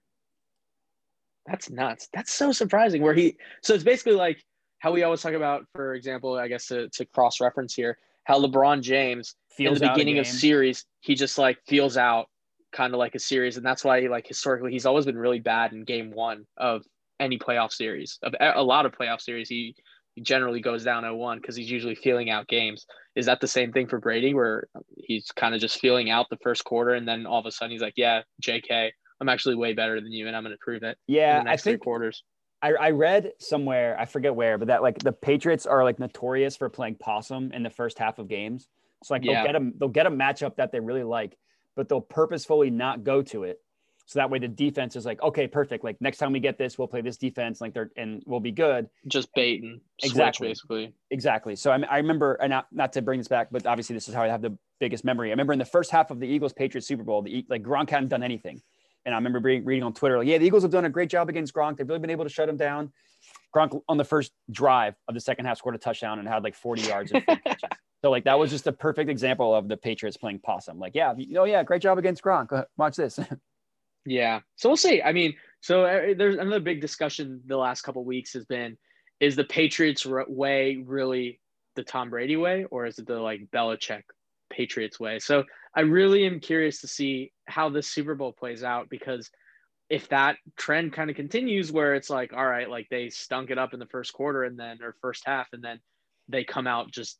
[SPEAKER 3] That's nuts. That's so surprising. Where he so it's basically like how we always talk about, for example, I guess to, to cross reference here, how LeBron James
[SPEAKER 1] Feels
[SPEAKER 3] in the beginning of series, he just like feels out kind of like a series, and that's why he like historically he's always been really bad in game one of any playoff series of a lot of playoff series. He, generally goes down 0-1 because he's usually feeling out games. Is that the same thing for Brady, where he's kind of just feeling out the first quarter, and then all of a sudden he's like, "Yeah, J.K., I'm actually way better than you, and I'm going to prove it." in
[SPEAKER 1] Yeah, I think
[SPEAKER 3] quarters.
[SPEAKER 1] I, I read somewhere, I forget where, but that like the Patriots are like notorious for playing possum in the first half of games. So like
[SPEAKER 3] Yeah.
[SPEAKER 1] they'll get a they'll get a matchup that they really like, but they'll purposefully not go to it. So that way the defense is like, okay, perfect. Like next time we get this, we'll play this defense, like they're and we'll be good.
[SPEAKER 3] Just baiting.
[SPEAKER 1] Exactly.
[SPEAKER 3] basically.
[SPEAKER 1] Exactly. So I, I remember, and not, not to bring this back, but obviously this is how I have the biggest memory. I remember in the first half of the Eagles Patriots Super Bowl, the like Gronk hadn't done anything, and I remember reading, reading on Twitter, like, yeah, the Eagles have done a great job against Gronk. They've really been able to shut him down. Gronk on the first drive of the second half scored a touchdown and had like 40 yards of catches. So like that was just a perfect example of the Patriots playing possum. Like, yeah, you know, yeah, great job against Gronk. Watch this.
[SPEAKER 3] Yeah. So we'll see. I mean, so uh, there's another big discussion the last couple weeks has been is the Patriots way really the Tom Brady way or is it the like Belichick Patriots way? So I really am curious to see how this Super Bowl plays out because if that trend kind of continues where it's like all right, like they stunk it up in the first quarter and then or first half and then they come out just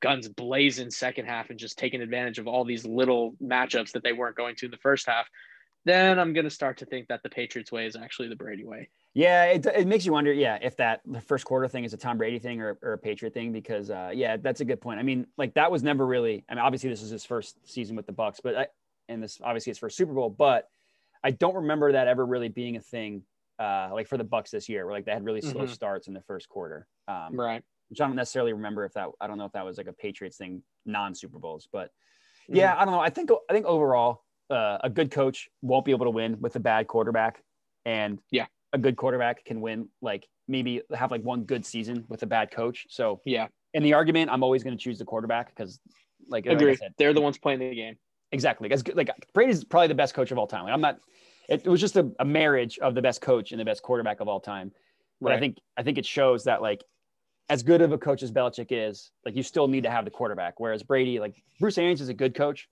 [SPEAKER 3] guns blazing second half and just taking advantage of all these little matchups that they weren't going to in the first half then I'm going to start to think that the Patriots way is actually the Brady way.
[SPEAKER 1] Yeah, it, it makes you wonder, yeah, if that the first quarter thing is a Tom Brady thing or, or a Patriot thing, because uh, yeah, that's a good point. I mean, like that was never really. I mean, obviously this is his first season with the Bucks, but I, and this obviously his first Super Bowl, but I don't remember that ever really being a thing, uh, like for the Bucks this year, where like they had really slow
[SPEAKER 3] Mhm.
[SPEAKER 1] starts in the first quarter, um,
[SPEAKER 3] Right.
[SPEAKER 1] which I don't necessarily remember if that. I don't know if that was like a Patriots thing, non Super Bowls, but
[SPEAKER 3] Mm-hmm.
[SPEAKER 1] yeah, I don't know. I think I think overall, uh, a good coach won't be able to win with a bad quarterback, and
[SPEAKER 3] Yeah.
[SPEAKER 1] a good quarterback can win. Like maybe have like one good season with a bad coach. So
[SPEAKER 3] Yeah.
[SPEAKER 1] in the argument, I'm always going to choose the quarterback because, like, like I said,
[SPEAKER 3] They're the ones playing the game.
[SPEAKER 1] exactly. Because like Brady's probably the best coach of all time. Like, I'm not. It, it was just a, a marriage of the best coach and the best quarterback of all time. But I think I think it shows that like as good of a coach as Belichick is, like you still need to have the quarterback. Whereas Brady, like Bruce Arians is a good coach,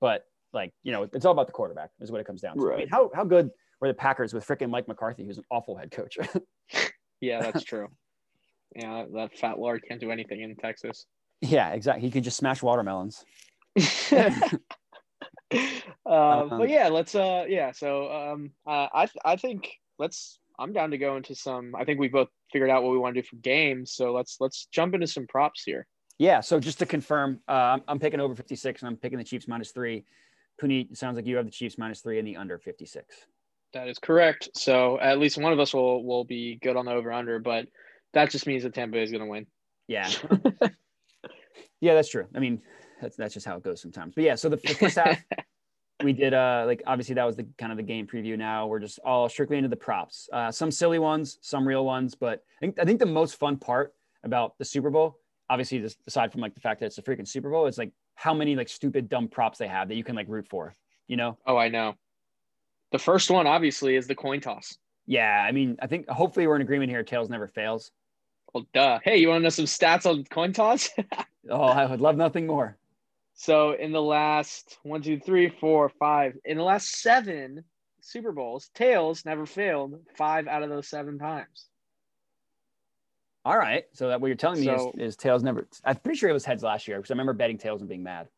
[SPEAKER 1] but like you know it's all about the quarterback is what it comes down to. I mean, how how good were the Packers with freaking Mike McCarthy, who's an awful head coach?
[SPEAKER 3] Yeah, that's true. yeah, that fat lord can't do anything in Texas.
[SPEAKER 1] yeah, exactly. He could just smash watermelons.
[SPEAKER 3] uh, but yeah, let's uh yeah, so um uh, I I think let's I'm down to go into some I think we both figured out what we want to do for games, so let's let's jump into some props here.
[SPEAKER 1] Yeah. So just to confirm, uh, I'm, I'm picking over 56 and I'm picking the Chiefs minus three. It sounds like you have the Chiefs minus three and the under 56.
[SPEAKER 3] That is correct. So at least one of us will will be good on the over under, but that just means that Tampa Bay is going to win.
[SPEAKER 1] Yeah. yeah, that's true. I mean, that's that's just how it goes sometimes. But yeah, so the, the first half we did uh like obviously that was the kind of the game preview. Now we're just all strictly into the props. Uh, some silly ones, some real ones, but I think I think the most fun part about the Super Bowl, obviously, just aside from like the fact that it's a freaking Super Bowl, it's like how many like stupid dumb props they have that you can like root for. You know?
[SPEAKER 3] Oh, I know. The first one obviously is the coin toss.
[SPEAKER 1] Yeah. I mean, I think hopefully we're in agreement here. Tails never fails.
[SPEAKER 3] Well, duh. Hey, you want to know some stats on coin toss?
[SPEAKER 1] Oh, I would love nothing more.
[SPEAKER 3] so in the last one, two, three, four, five, in the last seven Super Bowls, tails never failed five out of those seven times.
[SPEAKER 1] All right. So that what you're telling me
[SPEAKER 3] So-
[SPEAKER 1] is, is Tails never. I'm pretty sure it was heads last year because I remember betting Tails and being mad.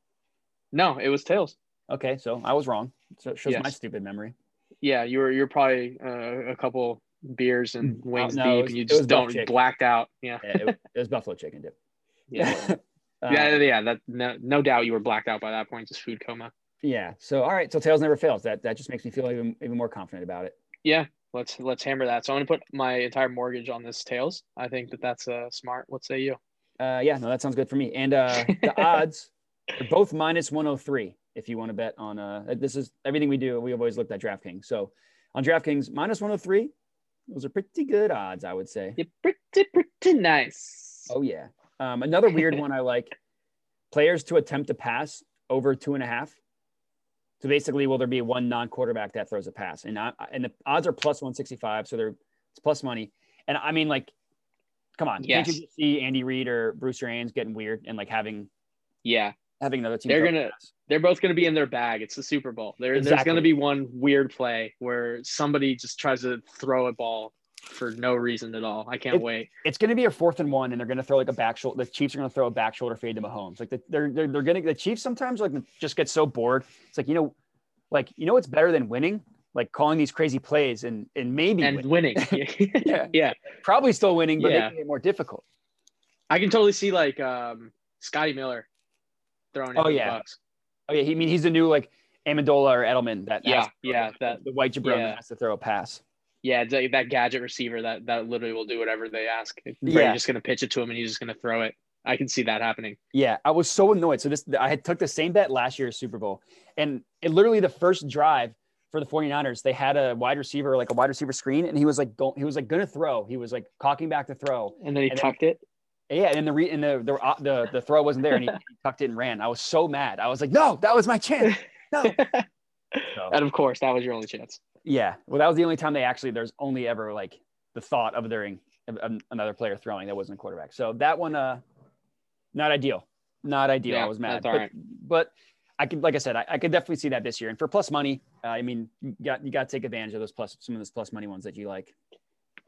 [SPEAKER 3] No, it was tails.
[SPEAKER 1] Okay, so I was wrong. So it shows
[SPEAKER 3] Yes.
[SPEAKER 1] my stupid memory.
[SPEAKER 3] Yeah, you were you're probably uh, a couple beers and
[SPEAKER 1] Mm,
[SPEAKER 3] wings
[SPEAKER 1] no,
[SPEAKER 3] deep,
[SPEAKER 1] was-
[SPEAKER 3] and you just don't
[SPEAKER 1] chick.
[SPEAKER 3] blacked out. Yeah,
[SPEAKER 1] Yeah, it, it was buffalo chicken dip.
[SPEAKER 3] yeah,
[SPEAKER 1] Uh,
[SPEAKER 3] yeah, yeah. That no, no doubt you were blacked out by that point, just food coma.
[SPEAKER 1] yeah. So all right. So Tails never fails. That that just makes me feel even even more confident about it.
[SPEAKER 3] Yeah, let's let's hammer that. So I'm gonna put my entire mortgage on this tails. I think that that's uh, smart. What say you?
[SPEAKER 1] Uh, yeah. No, that sounds good for me. And uh, the odds are both minus 103. If you want to bet on uh, this is everything we do. We have always looked at DraftKings. So on DraftKings minus 103, those are pretty good odds, I would say.
[SPEAKER 3] You're pretty pretty nice.
[SPEAKER 1] Oh yeah. Um, another weird one I like: players to attempt to pass over two and a half. So basically, will there be one non-quarterback that throws a pass? And I, and the odds are plus one sixty-five, so they're it's plus money. And I mean, like, come on, can't you just see Andy Reid or Bruce Arians getting weird and like having
[SPEAKER 3] Yeah,
[SPEAKER 1] having another team?
[SPEAKER 3] They're gonna- they're both going to be in their bag. It's the Super Bowl. There, There's going to be one weird play where somebody just tries to throw a ball for no reason at all. I can't
[SPEAKER 1] It-
[SPEAKER 3] wait.
[SPEAKER 1] It's going to be a fourth and one, and they're going to throw like a back shoulder. The Chiefs are going to throw a back shoulder fade to Mahomes. Like the, they're they're they're going to the Chiefs sometimes like just get so bored. It's like you know, like you know what's better than winning like calling these crazy plays and and maybe
[SPEAKER 3] and
[SPEAKER 1] winning.
[SPEAKER 3] winning.
[SPEAKER 1] Yeah.
[SPEAKER 3] yeah.
[SPEAKER 1] probably still winning, but
[SPEAKER 3] Yeah.
[SPEAKER 1] making it more difficult.
[SPEAKER 3] I can totally see like um, Scotty Miller throwing
[SPEAKER 1] Oh, yeah.
[SPEAKER 3] Bucks.
[SPEAKER 1] Oh yeah, he I mean he's the new like Amendola or Edelman that
[SPEAKER 3] Yeah, yeah, that-
[SPEAKER 1] the white jabron
[SPEAKER 3] yeah.
[SPEAKER 1] that has to throw a pass.
[SPEAKER 3] Yeah, that gadget receiver that that literally will do whatever they ask. Brady's
[SPEAKER 1] Yeah.
[SPEAKER 3] just gonna pitch it to him and he's just gonna throw it. I can see that happening.
[SPEAKER 1] Yeah, I was so annoyed. So this I had took the same bet last year's Super Bowl, and it literally the first drive for the 49ers, they had a wide receiver, like a wide receiver screen, and he was like go, he was like gonna throw. He was like cocking back to throw.
[SPEAKER 3] And then he
[SPEAKER 1] And then-
[SPEAKER 3] tucked it.
[SPEAKER 1] Yeah, and the re, and the the, uh, the the throw wasn't there, and he, he tucked it and ran. I was so mad. I was like, no, that was my chance. No. So,
[SPEAKER 3] and of course, that was your only chance.
[SPEAKER 1] Yeah, well, that was the only time they actually. There's only ever like the thought of during another player throwing that wasn't a quarterback. So that one, uh, not ideal. Not ideal.
[SPEAKER 3] Yeah,
[SPEAKER 1] I was mad. but,
[SPEAKER 3] right.
[SPEAKER 1] but I could, like I said, I, I could definitely see that this year. And for plus money, uh, I mean, you got you got to take advantage of those plus some of those plus money ones that you like.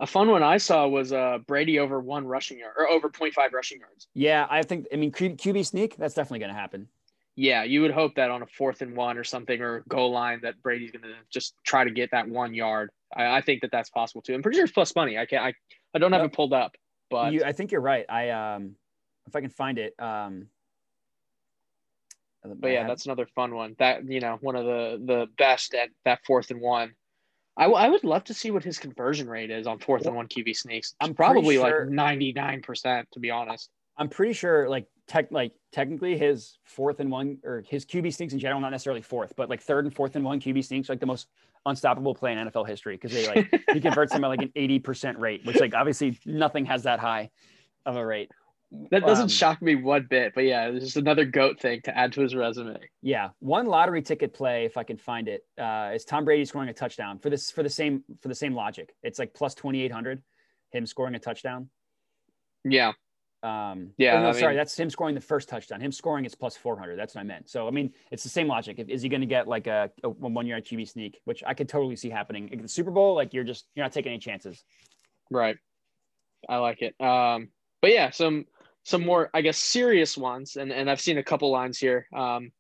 [SPEAKER 3] A fun one I saw was uh, Brady over one rushing yard or over 0.5 rushing yards.
[SPEAKER 1] Yeah, I think. I mean, Q, QB sneak. That's definitely going to happen.
[SPEAKER 3] Yeah, you would hope that on a fourth and one or something or goal line that Brady's going to just try to get that one yard. I, I think that that's possible too. I'm pretty sure it's plus money. I can't. I, I don't have it pulled up, but
[SPEAKER 1] You, I think you're right. I um, if I can find it. Um,
[SPEAKER 3] but yeah, that's another fun one. That you know, one of the the best at that fourth and one. I, w- I would love to see what his conversion rate is on fourth and one QB sneaks. It's
[SPEAKER 1] I'm
[SPEAKER 3] probably
[SPEAKER 1] sure-
[SPEAKER 3] like 99 percent to be honest.
[SPEAKER 1] I'm pretty sure like tech like technically his fourth and one or his QB sneaks in general, not necessarily fourth, but like third and fourth and one QB sneaks like the most unstoppable play in NFL history because they like he converts them at like an 80% rate, which like obviously nothing has that high of a rate.
[SPEAKER 3] That doesn't
[SPEAKER 1] Um,
[SPEAKER 3] shock me one bit, but yeah, it's just another goat thing to add to his resume.
[SPEAKER 1] Yeah, one lottery ticket play, if I can find it, uh, is Tom Brady scoring a touchdown for this for the same for the same logic. It's like plus 2800, him scoring a touchdown.
[SPEAKER 3] Yeah,
[SPEAKER 1] Um,
[SPEAKER 3] Yeah,
[SPEAKER 1] no,
[SPEAKER 3] I
[SPEAKER 1] sorry, that's him scoring the first touchdown. Him scoring is plus 400. That's what I meant. So, I mean, it's the same logic. If, is he going to get like a, a one yard QB sneak, which I could totally see happening in the Super Bowl? Like, you're just, you're not taking any chances.
[SPEAKER 3] right. I like it. Um, but yeah, some some more, I guess, serious ones, and and I've seen a couple lines here. Um,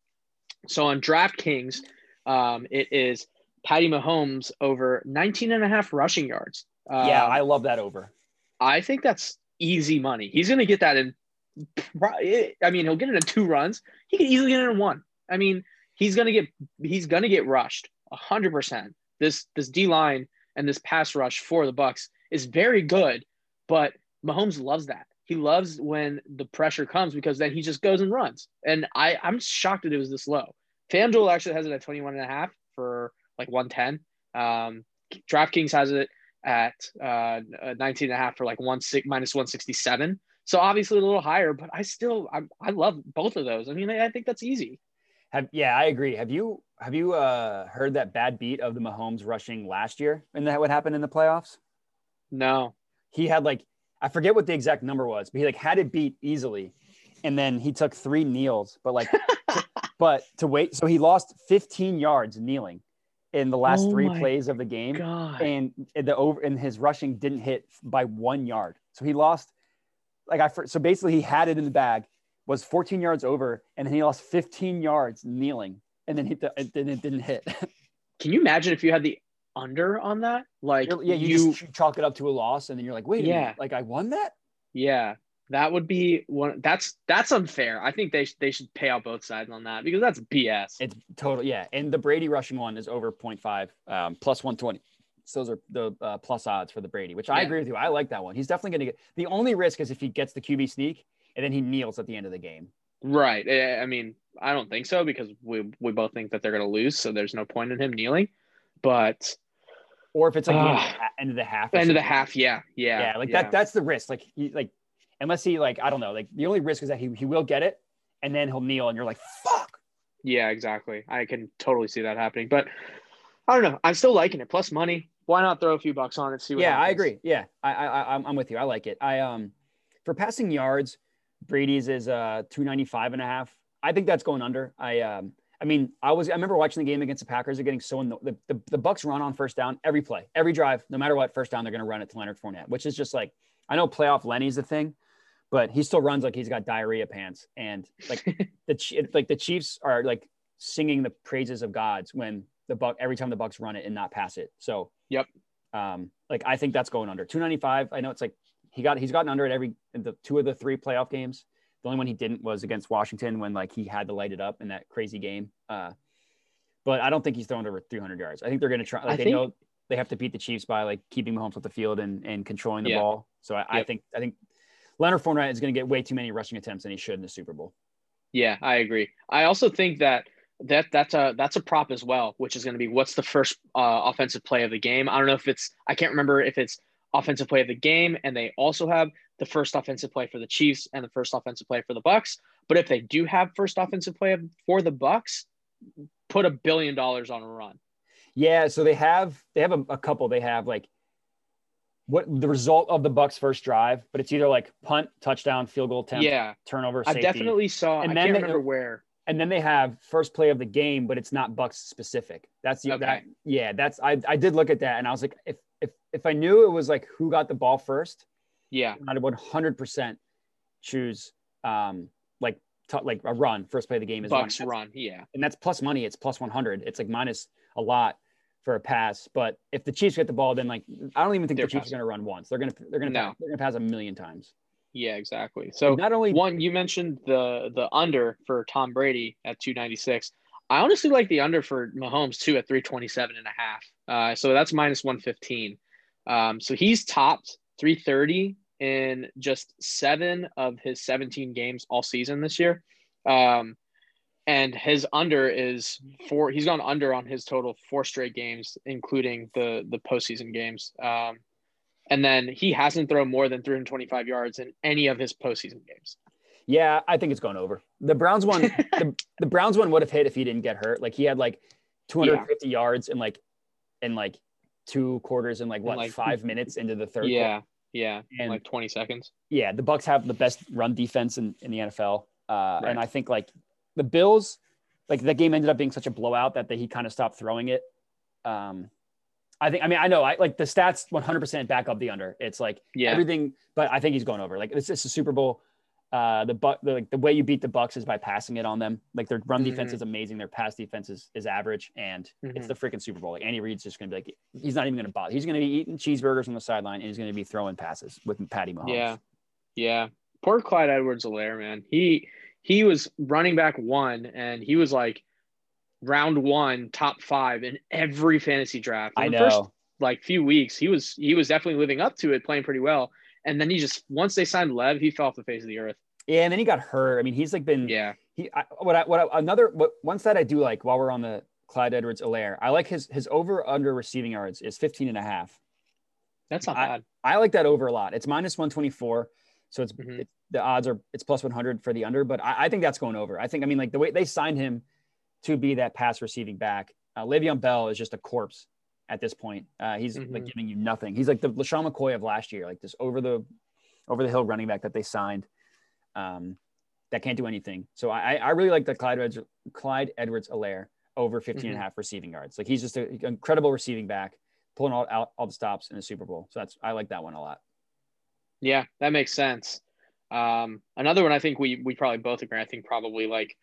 [SPEAKER 3] so on DraftKings, um, it is Patty Mahomes over 19 and a half rushing yards.
[SPEAKER 1] yeah,
[SPEAKER 3] Um,
[SPEAKER 1] I love that over.
[SPEAKER 3] I think that's easy money. He's going to get that in. I mean, he'll get it in two runs. He could easily get it in one. I mean, he's going to get he's going to get rushed hundred percent. This this D line and this pass rush for the Bucks is very good, but Mahomes loves that. He loves when the pressure comes because then he just goes and runs. And I I'm shocked that it was this low. FanDuel actually has it at 21 and a half for like 110. Um, DraftKings has it at uh, 19 and a half for like one six minus 167. So obviously a little higher, but I still I, I love both of those. I mean, I, I think that's easy.
[SPEAKER 1] Have, yeah, I agree. Have you, have you uh, heard that bad beat of the Mahomes rushing last year and that what happened in the playoffs?
[SPEAKER 3] No.
[SPEAKER 1] He had like, I forget what the exact number was, but he like had it beat easily. And then he took three kneels, but like, but to wait. So he lost 15 yards kneeling in the last
[SPEAKER 3] Oh
[SPEAKER 1] three plays of the game.
[SPEAKER 3] God.
[SPEAKER 1] and the over and his rushing didn't hit by one yard. So he lost like I so basically he had it in the bag, was 14 yards over, and then he lost 15 yards kneeling, and then hit the and then it didn't hit.
[SPEAKER 3] Can you imagine if you had the under on that? Like
[SPEAKER 1] yeah, you,
[SPEAKER 3] you
[SPEAKER 1] just chalk it up to a loss, and then you're like, wait, a
[SPEAKER 3] Yeah.
[SPEAKER 1] minute, like I won that.
[SPEAKER 3] Yeah, that would be one. That's that's unfair. I think they sh- they should pay out both sides on that because that's BS.
[SPEAKER 1] It's total, yeah. And the Brady rushing one is over 0.5, um, plus 120. So those are the uh, plus odds for the Brady, which I
[SPEAKER 3] Yeah.
[SPEAKER 1] agree with you. I like that one. He's definitely going to get the only risk is if he gets the QB sneak and then he kneels at the end of the game.
[SPEAKER 3] right. I mean, I don't think so because we we both think that they're going to lose, so there's no point in him kneeling. But
[SPEAKER 1] Or if it's like the end, of the end of the half.
[SPEAKER 3] end of the half, yeah, yeah,
[SPEAKER 1] Yeah, like that. That's the risk. Like he like unless he like I don't know. Like the only risk is that he he will get it and then he'll kneel and you're like fuck.
[SPEAKER 3] Yeah, exactly. I can totally see that happening. But I don't know. I'm still liking it. Plus money. Why not throw a few bucks on it? See what
[SPEAKER 1] Yeah, I agree. Yeah, I I I- I'm I'm with you. I like it. I um for passing yards, Brady's is uh 295 and a half. I think that's going under. I um I mean, I was I remember watching the game against the Packers. They're getting so anno- the, the the Bucks run on first down every play, every drive, no matter what first down they're going to run it to Leonard Fournette, which is just like I know playoff Lenny's the thing, but he still runs like he's got diarrhea pants and like the like the Chiefs are like singing the praises of gods when the buck every time the Bucks run it and not pass it. So
[SPEAKER 3] Yep.
[SPEAKER 1] Um, like I think that's going under 295. I know it's like he got he's gotten under it every the two of the three playoff games. The only one he didn't was against Washington when like he had to light it up in that crazy game. Uh, but I don't think he's throwing over 300 yards. I think they're going to try. Like
[SPEAKER 3] I
[SPEAKER 1] they
[SPEAKER 3] think-
[SPEAKER 1] know they have to beat the Chiefs by like keeping Mahomes off the field and and controlling the
[SPEAKER 3] Yeah.
[SPEAKER 1] ball. So I, I think I think Leonard Fournette is going to get way too many rushing attempts than he should in the Super Bowl.
[SPEAKER 3] Yeah, I agree. I also think that that that's a that's a prop as well, which is going to be what's the first uh, offensive play of the game. I don't know if it's I can't remember if it's offensive play of the game, and they also have the first offensive play for the Chiefs and the first offensive play for the Bucks. But if they do have first offensive play for the Bucks, put a billion dollars on a run.
[SPEAKER 1] Yeah, so they have they have a, a couple. They have like what the result of the Bucks' first drive, but it's either like punt, touchdown, field goal attempt,
[SPEAKER 3] yeah,
[SPEAKER 1] turnover,
[SPEAKER 3] I definitely saw.
[SPEAKER 1] And
[SPEAKER 3] I
[SPEAKER 1] then
[SPEAKER 3] can't
[SPEAKER 1] they-
[SPEAKER 3] remember where.
[SPEAKER 1] and then they have first play of the game, but it's not Bucks specific. That's the
[SPEAKER 3] Okay.
[SPEAKER 1] that yeah, that's I I did look at that and I was like, if if if I knew it was like who got the ball first,
[SPEAKER 3] Yeah,
[SPEAKER 1] I'd 100 percent choose um like t- like a run first play of the game is.
[SPEAKER 3] Bucks run. Yeah,
[SPEAKER 1] and that's plus money. It's plus 100. It's like minus a lot for a pass. But if the Chiefs get the ball, then like I don't even think
[SPEAKER 3] They're
[SPEAKER 1] the Chiefs
[SPEAKER 3] passing.
[SPEAKER 1] are going to run once. They're going to they're going to
[SPEAKER 3] No.
[SPEAKER 1] they're going to pass a million times.
[SPEAKER 3] yeah, exactly. So
[SPEAKER 1] not only
[SPEAKER 3] one you mentioned the the under for Tom Brady at 296. I honestly like the under for Mahomes too at 327 and a half. Uh, so that's minus 115. Um, so he's topped 330 in just seven of his 17 games all season this year. Um, and his under is four. He's gone under on his total four straight games, including the the postseason games. Um, and then he hasn't thrown more than 325 yards in any of his postseason games.
[SPEAKER 1] yeah, I think it's going over. The Browns one the, the Browns one would have hit if he didn't get hurt. Like he had like 250 yards in like in like two quarters in like what
[SPEAKER 3] like-
[SPEAKER 1] five minutes into the third. quarter.
[SPEAKER 3] Yeah, yeah, in
[SPEAKER 1] And-
[SPEAKER 3] like 20 seconds.
[SPEAKER 1] yeah, the Bucks have the best run defense in, in the NFL. Uh,
[SPEAKER 3] Right.
[SPEAKER 1] And I think like the Bills, like that game ended up being such a blowout that they, he kind of stopped throwing it. Um, I think, I mean, I know I like the stats 100% back up the under. It's like
[SPEAKER 3] Yeah,
[SPEAKER 1] everything, but I think he's going over. Like this is a Super Bowl. Uh, the buck, the, like the way you beat the Bucks is by passing it on them. Like their run defense
[SPEAKER 3] Mhm.
[SPEAKER 1] is amazing. Their pass defense is, is average, and it's
[SPEAKER 3] Mhm.
[SPEAKER 1] the freaking Super Bowl. Like Andy Reid's just going to be like, he's not even going to bother. He's going to be eating cheeseburgers on the sideline, and he's going to be throwing passes with Patty Mahomes.
[SPEAKER 3] yeah, yeah. Poor Clyde Edwards-Helaire, man. He he was running back one, and he was like round one, top five in every fantasy draft. In
[SPEAKER 1] I
[SPEAKER 3] the
[SPEAKER 1] know.
[SPEAKER 3] First, like few weeks, he was he was definitely living up to it, playing pretty well. And then he just once they signed Lev, he fell off the face of the earth.
[SPEAKER 1] Yeah, and then he got hurt. I mean, he's like been
[SPEAKER 3] Yeah,
[SPEAKER 1] he. I, what I what I, another what one side I do like while we're on the Clyde Edwards Helaire, I like his his over under receiving yards is 15 and a half.
[SPEAKER 3] that's not
[SPEAKER 1] I-
[SPEAKER 3] bad.
[SPEAKER 1] I like that over a lot. It's minus 124. So it's,
[SPEAKER 3] Mhm.
[SPEAKER 1] it's the odds are it's plus 100 for the under, but I, I think that's going over. I think I mean like the way they signed him to be that pass receiving back. Uh, Le'Veon Bell is just a corpse at this point. Uh, he's like
[SPEAKER 3] Mhm.
[SPEAKER 1] giving you nothing. He's like the LeSean McCoy of last year, like this over the over the hill running back that they signed. Um, that can't do anything. So I, I really like the Clyde Edwards, Clyde Edwards Helaire over 15 and a
[SPEAKER 3] Mhm.
[SPEAKER 1] half receiving yards. Like he's just an incredible receiving back, pulling all out all the stops in the Super Bowl. So that's I like that one a lot.
[SPEAKER 3] Yeah, that makes sense. Um, another one I think we we probably both agree. I think probably like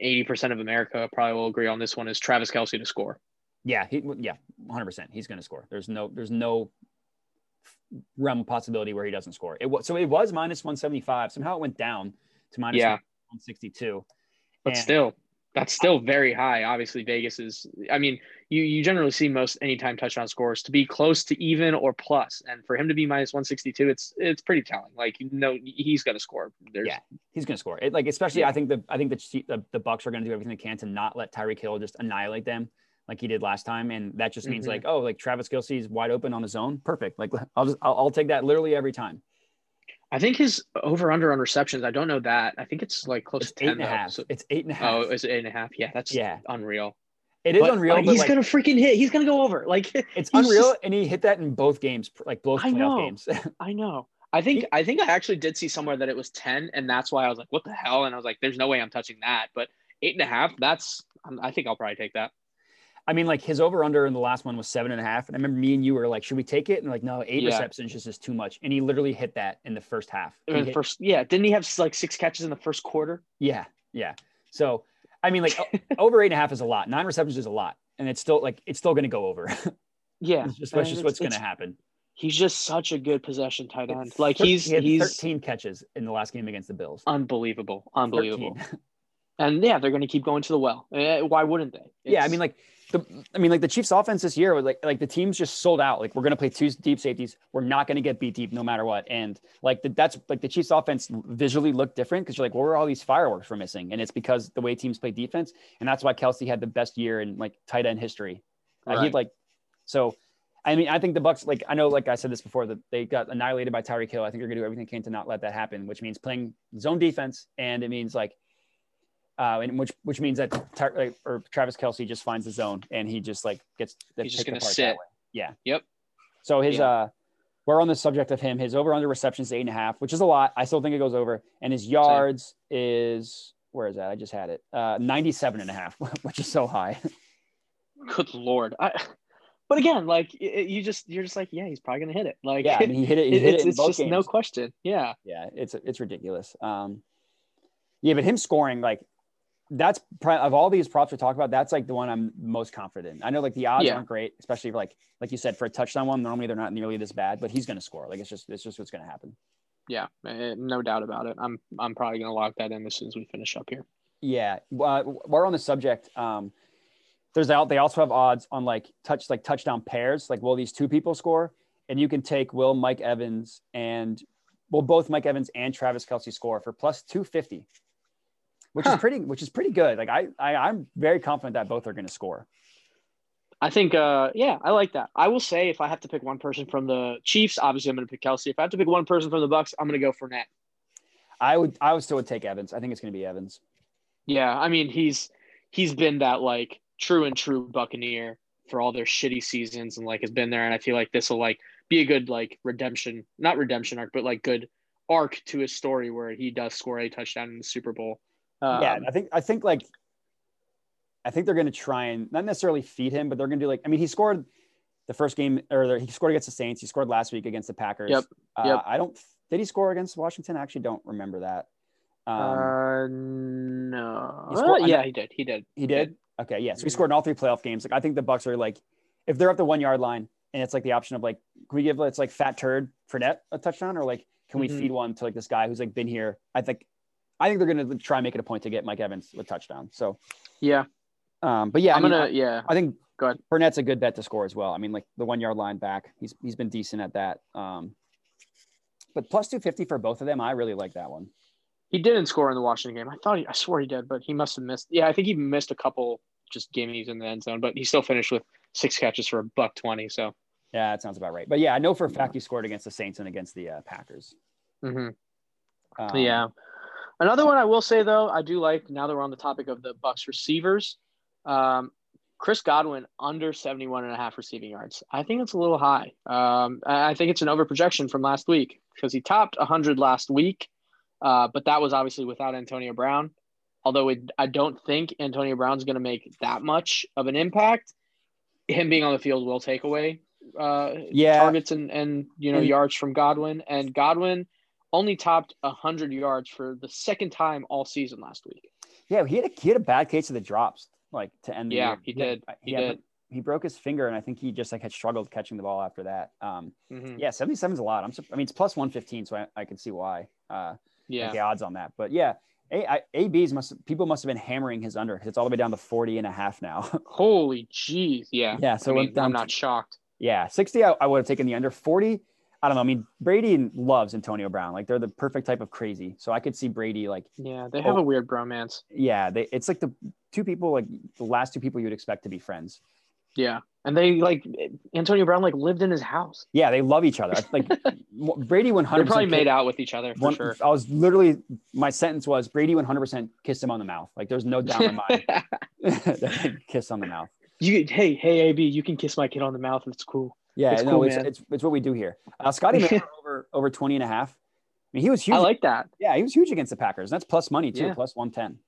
[SPEAKER 3] eighty percent of America probably will agree on this one is Travis Kelce to score.
[SPEAKER 1] Yeah, he yeah, 100. percent He's going to score. There's no there's no realm of possibility where he doesn't score. It was so it was minus 175. Somehow it went down to minus
[SPEAKER 3] Yeah.
[SPEAKER 1] 162.
[SPEAKER 3] But
[SPEAKER 1] And-
[SPEAKER 3] still, that's still very high. Obviously, Vegas is. I mean, you you generally see most anytime touchdown scores to be close to even or plus, and for him to be minus one sixty two, it's it's pretty telling. Like you know, he's going to score. There's,
[SPEAKER 1] Yeah. he's going to score. It, like especially
[SPEAKER 3] Yeah.
[SPEAKER 1] I think the I think the, the the Bucks are going to do everything they can to not let Tyreek Hill just annihilate them like he did last time, and that just means
[SPEAKER 3] Mhm.
[SPEAKER 1] like oh like Travis Kelce's wide open on his own, perfect. Like I'll just I'll, I'll take that literally every time.
[SPEAKER 3] I think his over under on receptions. I don't know that. I think it's like close
[SPEAKER 1] It's
[SPEAKER 3] to
[SPEAKER 1] eight
[SPEAKER 3] ten.
[SPEAKER 1] and a half.
[SPEAKER 3] So-
[SPEAKER 1] It's eight and a oh, half.
[SPEAKER 3] oh, is it eight and a half? Yeah, that's
[SPEAKER 1] Yeah.
[SPEAKER 3] unreal.
[SPEAKER 1] it is
[SPEAKER 3] But,
[SPEAKER 1] unreal.
[SPEAKER 3] like, he's
[SPEAKER 1] like,
[SPEAKER 3] gonna freaking hit. He's gonna go over. Like
[SPEAKER 1] it's unreal,
[SPEAKER 3] just-
[SPEAKER 1] and he hit that in both games, like both
[SPEAKER 3] I
[SPEAKER 1] playoff
[SPEAKER 3] know.
[SPEAKER 1] games.
[SPEAKER 3] I know. I think I think I actually did see somewhere that it was ten, and that's why I was like, "What the hell?" And I was like, "There's no way I'm touching that." But eight and a half. That's. I think I'll probably take that.
[SPEAKER 1] I mean, like his over under in the last one was seven and a half. And I remember me and you were like, should we take it? And like, no, eight
[SPEAKER 3] Yeah.
[SPEAKER 1] receptions just is too much. And he literally hit that in the first half.
[SPEAKER 3] In
[SPEAKER 1] hit-
[SPEAKER 3] first, yeah. Didn't he have like six catches in the first quarter?
[SPEAKER 1] yeah. Yeah. So, I mean, like over eight and a half is a lot. Nine receptions is a lot. and it's still like it's still going to go over.
[SPEAKER 3] Yeah,
[SPEAKER 1] it's just, that's just
[SPEAKER 3] it's-
[SPEAKER 1] what's going to happen.
[SPEAKER 3] He's just such a good possession tight end.
[SPEAKER 1] It's
[SPEAKER 3] Like
[SPEAKER 1] thir-
[SPEAKER 3] he's
[SPEAKER 1] he had
[SPEAKER 3] he's
[SPEAKER 1] 13 catches in the last game against the Bills.
[SPEAKER 3] unbelievable, unbelievable. And yeah, they're going to keep going to the well. Eh, Why wouldn't they?
[SPEAKER 1] yeah, I mean, like the, I mean, like the Chiefs' offense this year, was like, like the team's just sold out. Like we're gonna play two deep safeties. We're not gonna get beat deep no matter what. And like the, that's like the Chiefs' offense visually looked different because you're like, well, where are all these fireworks we're missing? And it's because the way teams play defense, and that's why Kelce had the best year in like tight end history. Uh,
[SPEAKER 3] Right.
[SPEAKER 1] He'd like, so. I mean, I think the Bucks, like I know, like I said this before, that they got annihilated by Tyreek Hill. I think they're gonna do everything they can to not let that happen, which means playing zone defense, and it means like uh, and which which means that Ty- like, or Travis Kelce just finds the zone and he just like gets
[SPEAKER 3] He's just gonna sit.
[SPEAKER 1] that way. Yeah.
[SPEAKER 3] Yep.
[SPEAKER 1] So his
[SPEAKER 3] Yeah.
[SPEAKER 1] uh, we're on the subject of him. His over under receptions is eight and a half, which is a lot. I still think it goes over. And his yards is where is that? I just had it. Uh, 97 and a half, which is so high.
[SPEAKER 3] good lord. I, but again, like it- you just you're just like, yeah, he's probably going to hit it. Like
[SPEAKER 1] Yeah, I mean, he hit it. He hit
[SPEAKER 3] it's,
[SPEAKER 1] it
[SPEAKER 3] it's just
[SPEAKER 1] games.
[SPEAKER 3] no question. Yeah.
[SPEAKER 1] yeah, it's it's ridiculous. Um, yeah, but him scoring like that's of all these props we talk about, that's like the one I'm most confident. in. I know like the odds
[SPEAKER 3] Yeah.
[SPEAKER 1] aren't great, especially for like like you said for a touchdown one. Normally they're not nearly this bad, but he's going to score. Like it's just it's just what's going to happen.
[SPEAKER 3] Yeah, eh, no doubt about it. I'm I'm probably going to lock that in as soon as we finish up here.
[SPEAKER 1] Yeah, uh, we're on the subject. Um, there's out. They also have odds on like touch like touchdown pairs. Like, will these two people score? And you can take Will Mike Evans and well, both Mike Evans and Travis Kelce score for plus two fifty, which
[SPEAKER 3] Huh.
[SPEAKER 1] is pretty which is pretty good. Like I, I I'm very confident that both are going to score.
[SPEAKER 3] I think, uh, yeah, I like that. I will say, if I have to pick one person from the Chiefs, obviously I'm going to pick Kelce. If I have to pick one person from the Bucks, I'm going to go Fournette.
[SPEAKER 1] I would I would still would take Evans. I think it's going to be Evans.
[SPEAKER 3] Yeah, I mean he's he's been that like true and true Buccaneer for all their shitty seasons and like has been there, and I feel like this will like be a good like redemption, not redemption arc, but like good arc to his story where he does score a touchdown in the Super Bowl. Um,
[SPEAKER 1] yeah, I think I think like I think they're going to try and not necessarily feed him, but they're going to do like I mean he scored the first game or he scored against the Saints. He scored last week against the Packers.
[SPEAKER 3] Yep,
[SPEAKER 1] Uh,
[SPEAKER 3] yep.
[SPEAKER 1] I don't did he score against Washington? I actually don't remember that. Um,
[SPEAKER 3] uh, no.
[SPEAKER 1] he scored-
[SPEAKER 3] Uh, yeah, he did. He did.
[SPEAKER 1] he did. Okay, yeah. So he
[SPEAKER 3] Mhm.
[SPEAKER 1] scored in all three playoff games. Like I think the Bucks are like if they're up the one yard line and it's like the option of like can we give it's like fat turd Fournette a touchdown or like can we
[SPEAKER 3] Mhm.
[SPEAKER 1] feed one to like this guy who's like been here? I think I think they're going to try and make it a point to get Mike Evans a touchdown. So,
[SPEAKER 3] Yeah,
[SPEAKER 1] um, but yeah,
[SPEAKER 3] I'm
[SPEAKER 1] I mean,
[SPEAKER 3] gonna. yeah,
[SPEAKER 1] I think
[SPEAKER 3] Go ahead.
[SPEAKER 1] Fournette's a good bet to score as well. I mean, like the one yard line back, he's he's been decent at that. Um, but plus two fifty for both of them, I really like that one.
[SPEAKER 3] he didn't score in the Washington game. I thought he. I swore he did, but he must have missed. Yeah, I think he missed a couple just gimmies in the end zone, but he still finished with six catches for a buck twenty. So.
[SPEAKER 1] Yeah, that sounds about right. But yeah, I know for a fact he scored against the Saints and against the uh, Packers.
[SPEAKER 3] hmm
[SPEAKER 1] Um,
[SPEAKER 3] Yeah. Another one I will say though, I do like now that we're on the topic of the Bucks receivers. Um, Chris Godwin under 71 and a half receiving yards. I think it's a little high. Um, I think it's an overprojection from last week because he topped 100 last week, uh, but that was obviously without Antonio Brown. Although it, I don't think Antonio Brown's going to make that much of an impact. Him being on the field will take away uh,
[SPEAKER 1] Yeah.
[SPEAKER 3] targets and, and you know
[SPEAKER 1] And-
[SPEAKER 3] yards from Godwin. And Godwin only topped 100 yards for the second time all season last week.
[SPEAKER 1] Yeah, he had a he had a bad case of the drops, like to end the
[SPEAKER 3] Yeah,
[SPEAKER 1] year.
[SPEAKER 3] he
[SPEAKER 1] had-
[SPEAKER 3] did. He
[SPEAKER 1] had-
[SPEAKER 3] did.
[SPEAKER 1] He broke his finger, and I think he just like had struggled catching the ball after that. Um,
[SPEAKER 3] Mhm.
[SPEAKER 1] yeah, seventy seven is a lot. I'm, I mean, it's plus one fifteen, so I, I can see why. Uh,
[SPEAKER 3] Yeah.
[SPEAKER 1] like the odds on that. But yeah, A, I, ABs must people must have been hammering his under 'cause it's all the way down to 40 and a half now.
[SPEAKER 3] Holy jeez. Yeah.
[SPEAKER 1] yeah, so
[SPEAKER 3] I mean, I'm not shocked.
[SPEAKER 1] yeah, 60 I, I would have taken the under 40. I don't know. I mean, Brady loves Antonio Brown. Like they're the perfect type of crazy. So I could see Brady like
[SPEAKER 3] Yeah. They oh have
[SPEAKER 1] Oh.
[SPEAKER 3] a weird bromance.
[SPEAKER 1] yeah, they it's like the two people like the last two people you'd expect to be friends.
[SPEAKER 3] Yeah. And they like Antonio Brown like lived in his house.
[SPEAKER 1] Yeah, they love each other. Like Brady 100
[SPEAKER 3] They're probably made out with each other for
[SPEAKER 1] One,
[SPEAKER 3] sure.
[SPEAKER 1] I was literally my sentence was Brady 100% kissed him on the mouth. Like there's no doubt in my mind kiss on the mouth.
[SPEAKER 3] you hey, hey AB, you can kiss my kid on the mouth. It's cool.
[SPEAKER 1] Yeah,
[SPEAKER 3] It's
[SPEAKER 1] no,
[SPEAKER 3] cool,
[SPEAKER 1] it's, it's it's what we do here. Uh, Scotty Miller over over 20 and a half. I mean, he was huge.
[SPEAKER 3] I like that.
[SPEAKER 1] yeah, he was huge against the Packers. That's plus money too,
[SPEAKER 3] Yeah.
[SPEAKER 1] plus 110.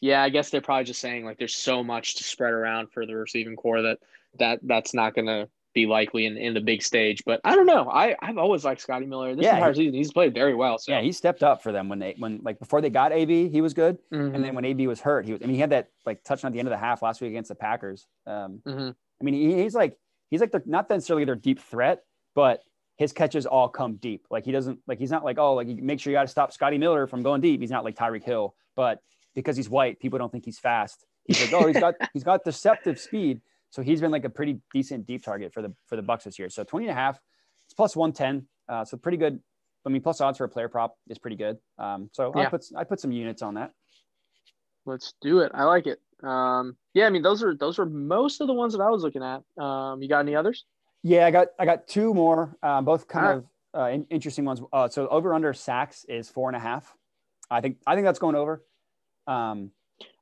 [SPEAKER 3] Yeah, I guess they're probably just saying like there's so much to spread around for the receiving corps that that that's not gonna be likely in, in the big stage. But I don't know. I I've always liked Scotty Miller. This
[SPEAKER 1] Yeah,
[SPEAKER 3] entire season, he's played very well. So
[SPEAKER 1] Yeah, he stepped up for them when they when like before they got AB, he was good,
[SPEAKER 3] Mhm,
[SPEAKER 1] and then when AB was hurt, he was. I mean, he had that like touchdown at the end of the half last week against the Packers. Um,
[SPEAKER 3] mhm.
[SPEAKER 1] I mean, he, he's like he's like the not necessarily their deep threat, but his catches all come deep. Like he doesn't like he's not like oh like you make sure you got to stop Scotty Miller from going deep. He's not like Tyreek Hill, but because he's white, people don't think he's fast. He's like oh he's got he's got deceptive speed. So he's been like a pretty decent deep target for the for the Bucks this year. So 20 and a half, it's plus 110. Uh, so pretty good. I mean, plus odds for a player prop is pretty good. Um, so I put I put some units on that.
[SPEAKER 3] Let's do it. I like it. Um, yeah, I mean those are those are most of the ones that I was looking at. Um, you got any others?
[SPEAKER 1] Yeah, I got I got two more, uh, both kind
[SPEAKER 3] right.
[SPEAKER 1] of uh, in, interesting ones. Uh, so over under sacks is four and a half. I think I think that's going over. Um,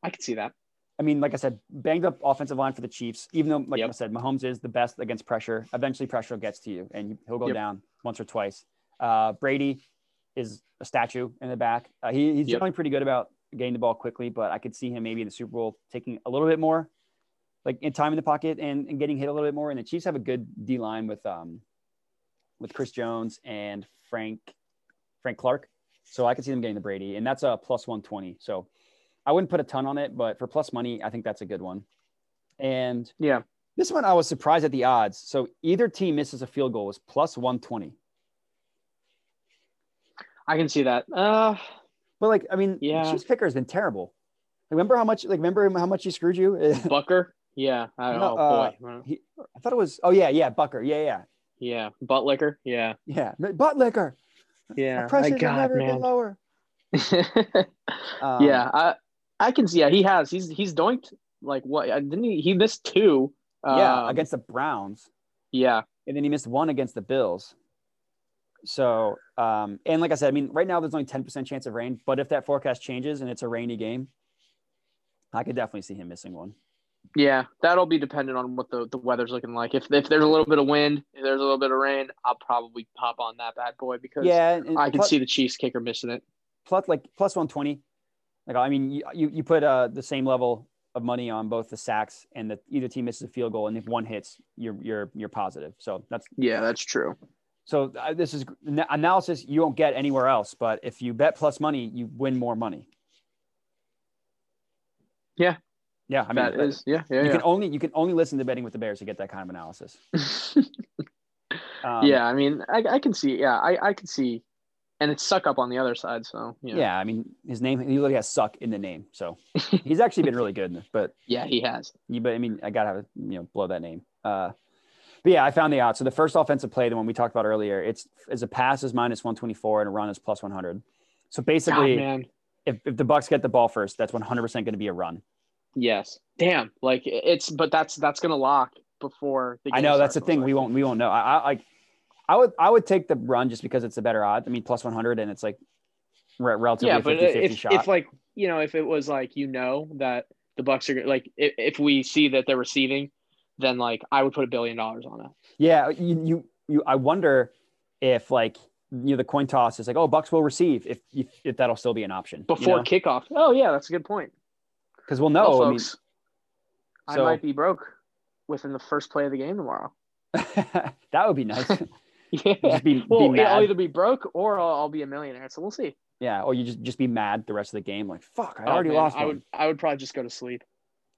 [SPEAKER 3] I can see that.
[SPEAKER 1] I mean, like I said, banged up offensive line for the Chiefs. Even though, like
[SPEAKER 3] Yep.
[SPEAKER 1] I said, Mahomes is the best against pressure. Eventually, pressure gets to you, and he'll go
[SPEAKER 3] Yep.
[SPEAKER 1] down once or twice. Uh, Brady is a statue in the back. Uh, he, he's
[SPEAKER 3] Yep.
[SPEAKER 1] generally pretty good about getting the ball quickly, but I could see him maybe in the Super Bowl taking a little bit more, like in time in the pocket and, and getting hit a little bit more. And the Chiefs have a good D line with um with Chris Jones and Frank Frank Clark, so I could see them getting the Brady, and that's a plus one twenty. So I wouldn't put a ton on it, but for plus money, I think that's a good one. And
[SPEAKER 3] Yeah.
[SPEAKER 1] this one I was surprised at the odds. So either team misses a field goal was plus 120.
[SPEAKER 3] I can see that. Uh,
[SPEAKER 1] But like, I mean,
[SPEAKER 3] Yeah.
[SPEAKER 1] Chiefs kicker has been terrible. Remember how much? Like, remember how much he screwed you?
[SPEAKER 3] Butker. Yeah. I,
[SPEAKER 1] No,
[SPEAKER 3] oh
[SPEAKER 1] uh,
[SPEAKER 3] boy.
[SPEAKER 1] I thought it was. Oh yeah, yeah, Butker. Yeah, yeah,
[SPEAKER 3] Yeah. Butt liquor. Yeah.
[SPEAKER 1] yeah. Butt liquor.
[SPEAKER 3] Yeah.
[SPEAKER 1] My pressures
[SPEAKER 3] God,
[SPEAKER 1] never
[SPEAKER 3] man.
[SPEAKER 1] lower. Um,
[SPEAKER 3] yeah. I I can see. Yeah. He has. He's he's doinked like what? uh, Didn't he? He missed two.
[SPEAKER 1] yeah,
[SPEAKER 3] Um,
[SPEAKER 1] against the Browns,
[SPEAKER 3] Yeah.
[SPEAKER 1] and then he missed one against the Bills. So, um, and like I said, I mean, right now there's only 10% chance of rain, but if that forecast changes and it's a rainy game, I could definitely see him missing one.
[SPEAKER 3] Yeah, that'll be dependent on what the, the weather's looking like. If if there's a little bit of wind, if there's a little bit of rain, I'll probably pop on that bad boy because
[SPEAKER 1] Yeah,
[SPEAKER 3] I can
[SPEAKER 1] plus-
[SPEAKER 3] see the Chiefs kicker missing it.
[SPEAKER 1] plus like plus 120 like i mean you, you, put uh the same level of money on both the sacks and the either team misses a field goal and if one hits you're you're you're positive so that's
[SPEAKER 3] Yeah, that's true.
[SPEAKER 1] So uh, this is an- analysis you won't get anywhere else but if you bet plus money you win more money
[SPEAKER 3] Yeah.
[SPEAKER 1] yeah i mean
[SPEAKER 3] that is yeah, yeah,
[SPEAKER 1] you
[SPEAKER 3] yeah.
[SPEAKER 1] can only you can only listen to betting with the bears to get that kind of analysis um,
[SPEAKER 3] yeah, I mean, I, I can see. Yeah, I, I can see, and it's suck up on the other side. So yeah,
[SPEAKER 1] yeah i mean his name he literally has suck in the name so he's actually been really good but
[SPEAKER 3] yeah, he has.
[SPEAKER 1] You, but I mean, I gotta have you know blow that name. Uh, but yeah, I found the odds. So the first offensive play, the one we talked about earlier, it's as a pass is minus one twenty four and a run is plus one hundred. So
[SPEAKER 3] God,
[SPEAKER 1] basically,
[SPEAKER 3] man,
[SPEAKER 1] if, if the Bucks get the ball first, that's one hundred percent going to be a run.
[SPEAKER 3] yes. Damn, like it's, but that's that's gonna lock before. The
[SPEAKER 1] I know that's the thing.
[SPEAKER 3] most
[SPEAKER 1] We won't we won't know. I, I like I would I would take the run just because it's a better odd. I mean, plus one hundred and it's like re- relatively
[SPEAKER 3] yeah, but
[SPEAKER 1] 50-50
[SPEAKER 3] if
[SPEAKER 1] shot.
[SPEAKER 3] if like you know if it was like you know that the Bucks are like if, if we see that they're receiving, then like I would put a billion dollars on it.
[SPEAKER 1] yeah, you, you you I wonder if like you know the coin toss is like oh Bucks will receive if if, if that'll still be an option
[SPEAKER 3] before kickoff. Oh yeah, that's a good point.
[SPEAKER 1] because we'll
[SPEAKER 3] Well,
[SPEAKER 1] know. I mean,
[SPEAKER 3] folks, I might be broke within the first play of the game tomorrow.
[SPEAKER 1] that would be nice.
[SPEAKER 3] Yeah.
[SPEAKER 1] Just be, be
[SPEAKER 3] Well,
[SPEAKER 1] mad.
[SPEAKER 3] I'll either be broke or I'll, I'll be a millionaire. So we'll see.
[SPEAKER 1] yeah, or you just just be mad the rest of the game. Like fuck, I
[SPEAKER 3] Oh,
[SPEAKER 1] already
[SPEAKER 3] man,
[SPEAKER 1] lost
[SPEAKER 3] I
[SPEAKER 1] one.
[SPEAKER 3] would. I would probably just go to sleep.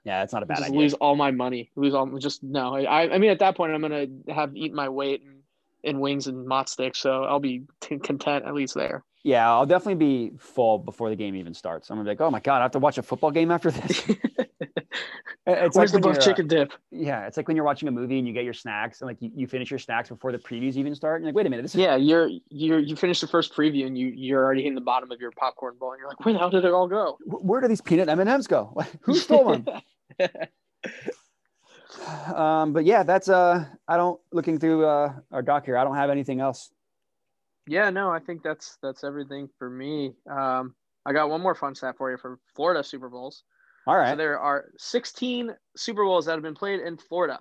[SPEAKER 1] Yeah, that's not a bad
[SPEAKER 3] just
[SPEAKER 1] idea.
[SPEAKER 3] lose all my money. Lose all. Just no. I. I mean, at that point, I'm gonna have eaten my weight in, in wings and mott sticks. So I'll be t- content at least there.
[SPEAKER 1] Yeah, I'll definitely be full before the game even starts. I'm gonna be like, oh my god, I have to watch a football game after this. it's
[SPEAKER 3] Where's
[SPEAKER 1] like
[SPEAKER 3] the buff
[SPEAKER 1] uh,
[SPEAKER 3] chicken dip?
[SPEAKER 1] yeah, it's like when you're watching a movie and you get your snacks and like you, you finish your snacks before the previews even start. And you're like, wait a minute, this is
[SPEAKER 3] Yeah, you're you're you finish the first preview and you you're already in the bottom of your popcorn bowl and you're like, where the hell did it all go?
[SPEAKER 1] where do these peanut M and M's go? Who stole them? um, but yeah, that's uh, I don't looking through uh our doc here. I don't have anything else.
[SPEAKER 3] Yeah, no, I think that's that's everything for me. Um, I got one more fun stat for you for Florida Super Bowls.
[SPEAKER 1] All right.
[SPEAKER 3] So there are 16 Super Bowls that have been played in Florida.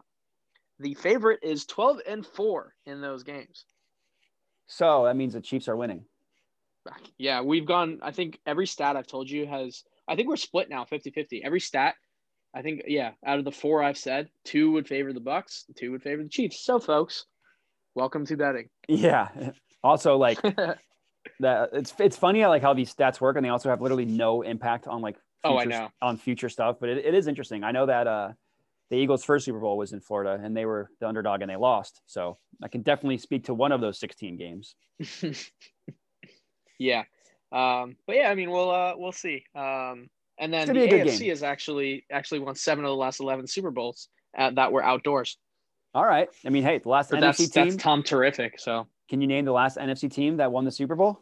[SPEAKER 3] The favorite is 12 and 4 in those games.
[SPEAKER 1] So that means the Chiefs are winning.
[SPEAKER 3] Yeah, we've gone I think every stat I've told you has I think we're split now 50-50. Every stat I think yeah, out of the four I've said, two would favor the Bucks, two would favor the Chiefs. So, folks, welcome to betting.
[SPEAKER 1] Yeah. Also, like that, it's it's funny I like how these stats work, and they also have literally no impact on like
[SPEAKER 3] Oh, I
[SPEAKER 1] future-
[SPEAKER 3] know.
[SPEAKER 1] on future stuff. But it, it is interesting. I know that uh, the Eagles' first Super Bowl was in Florida, and they were the underdog, and they lost. So I can definitely speak to one of those 16 games.
[SPEAKER 3] yeah. Um, but yeah, I mean, we'll uh, we'll see. Um, and then the
[SPEAKER 1] gonna be a good
[SPEAKER 3] AFC
[SPEAKER 1] game.
[SPEAKER 3] has actually actually won seven of the last eleven Super Bowls uh, that were outdoors.
[SPEAKER 1] All right. I mean, hey, the last
[SPEAKER 3] But
[SPEAKER 1] NFC
[SPEAKER 3] that's
[SPEAKER 1] team.
[SPEAKER 3] that's Tom terrific. So
[SPEAKER 1] Can you name the last NFC team that won the Super Bowl?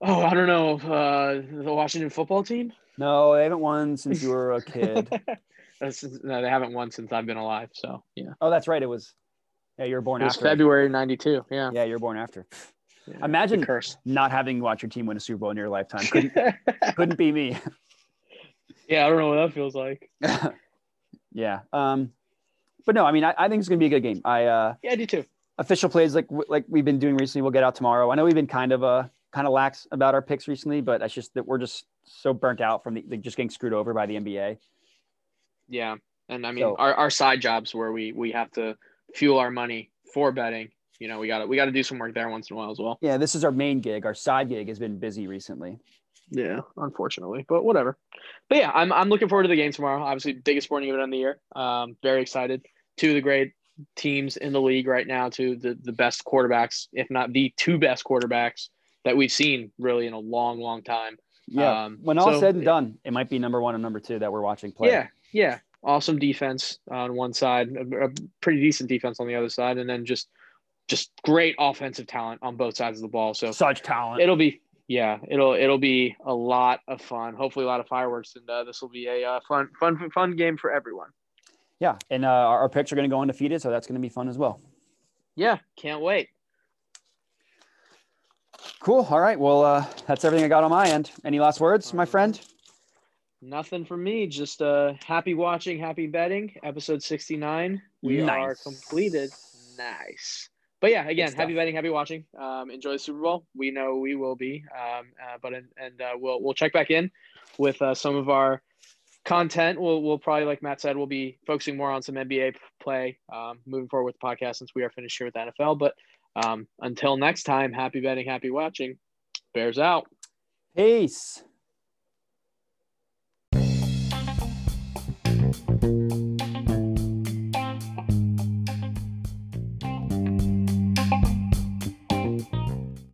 [SPEAKER 3] oh, I don't know uh, the Washington football team.
[SPEAKER 1] No, they haven't won since you were a kid.
[SPEAKER 3] No, they haven't won since I've been alive. So yeah,
[SPEAKER 1] oh, that's right. It was. Yeah, you were born
[SPEAKER 3] it
[SPEAKER 1] after.
[SPEAKER 3] February '92. Yeah.
[SPEAKER 1] Yeah, you were born after.
[SPEAKER 3] Yeah,
[SPEAKER 1] Imagine
[SPEAKER 3] curse.
[SPEAKER 1] not having watched your team win a Super Bowl in your lifetime. Couldn't, couldn't be me.
[SPEAKER 3] Yeah, I don't know what that feels like.
[SPEAKER 1] yeah. Um, but no, I mean, I, I think it's gonna be a good game. I uh,
[SPEAKER 3] Yeah, I do too.
[SPEAKER 1] official plays like like we've been doing recently. We'll get out tomorrow. I know we've been kind of uh kind of lax about our picks recently, but that's just that we're just so burnt out from the like, just getting screwed over by the NBA.
[SPEAKER 3] Yeah, and I mean,
[SPEAKER 1] So-
[SPEAKER 3] our, our side jobs where we we have to fuel our money for betting. You know, we got to we got to do some work there once in a while as well.
[SPEAKER 1] Yeah, this is our main gig. Our side gig has been busy recently.
[SPEAKER 3] Yeah, unfortunately, but whatever. But yeah, I'm I'm looking forward to the game tomorrow. Obviously, biggest sporting event of the year. Um, very excited. Two of the great teams in the league right now. Two the the best quarterbacks, if not the two best quarterbacks that we've seen really in a long, long time.
[SPEAKER 1] Yeah.
[SPEAKER 3] Um,
[SPEAKER 1] when all
[SPEAKER 3] so-
[SPEAKER 1] said and done, it might be number one and number two that we're watching play.
[SPEAKER 3] Yeah, yeah. Awesome defense on one side, a, a pretty decent defense on the other side, and then just just great offensive talent on both sides of the ball. So
[SPEAKER 1] Such talent.
[SPEAKER 3] it'll be yeah, it'll it'll be a lot of fun. Hopefully, a lot of fireworks, and uh, this will be a uh, fun fun fun game for everyone.
[SPEAKER 1] yeah. And uh, our, picks are going to go undefeated, so that's going to be fun as well.
[SPEAKER 3] Yeah, can't wait.
[SPEAKER 1] Cool. All right. Well, uh, that's everything I got on my end. Any last words, my friend?
[SPEAKER 3] Nothing from me. Just uh, happy watching, happy betting. Episode sixty nine. We are completed. Nice. But yeah, again, happy betting, happy watching. Um, enjoy the Super Bowl. We know we will be. Um, uh, but and, and uh, we'll we'll check back in with uh, some of our content. We'll we'll probably like Matt said, we'll be focusing more on some NBA play um, moving forward with the podcast since we are finished here with the NFL. But um, until next time, happy betting, happy watching. Bears out.
[SPEAKER 1] Peace.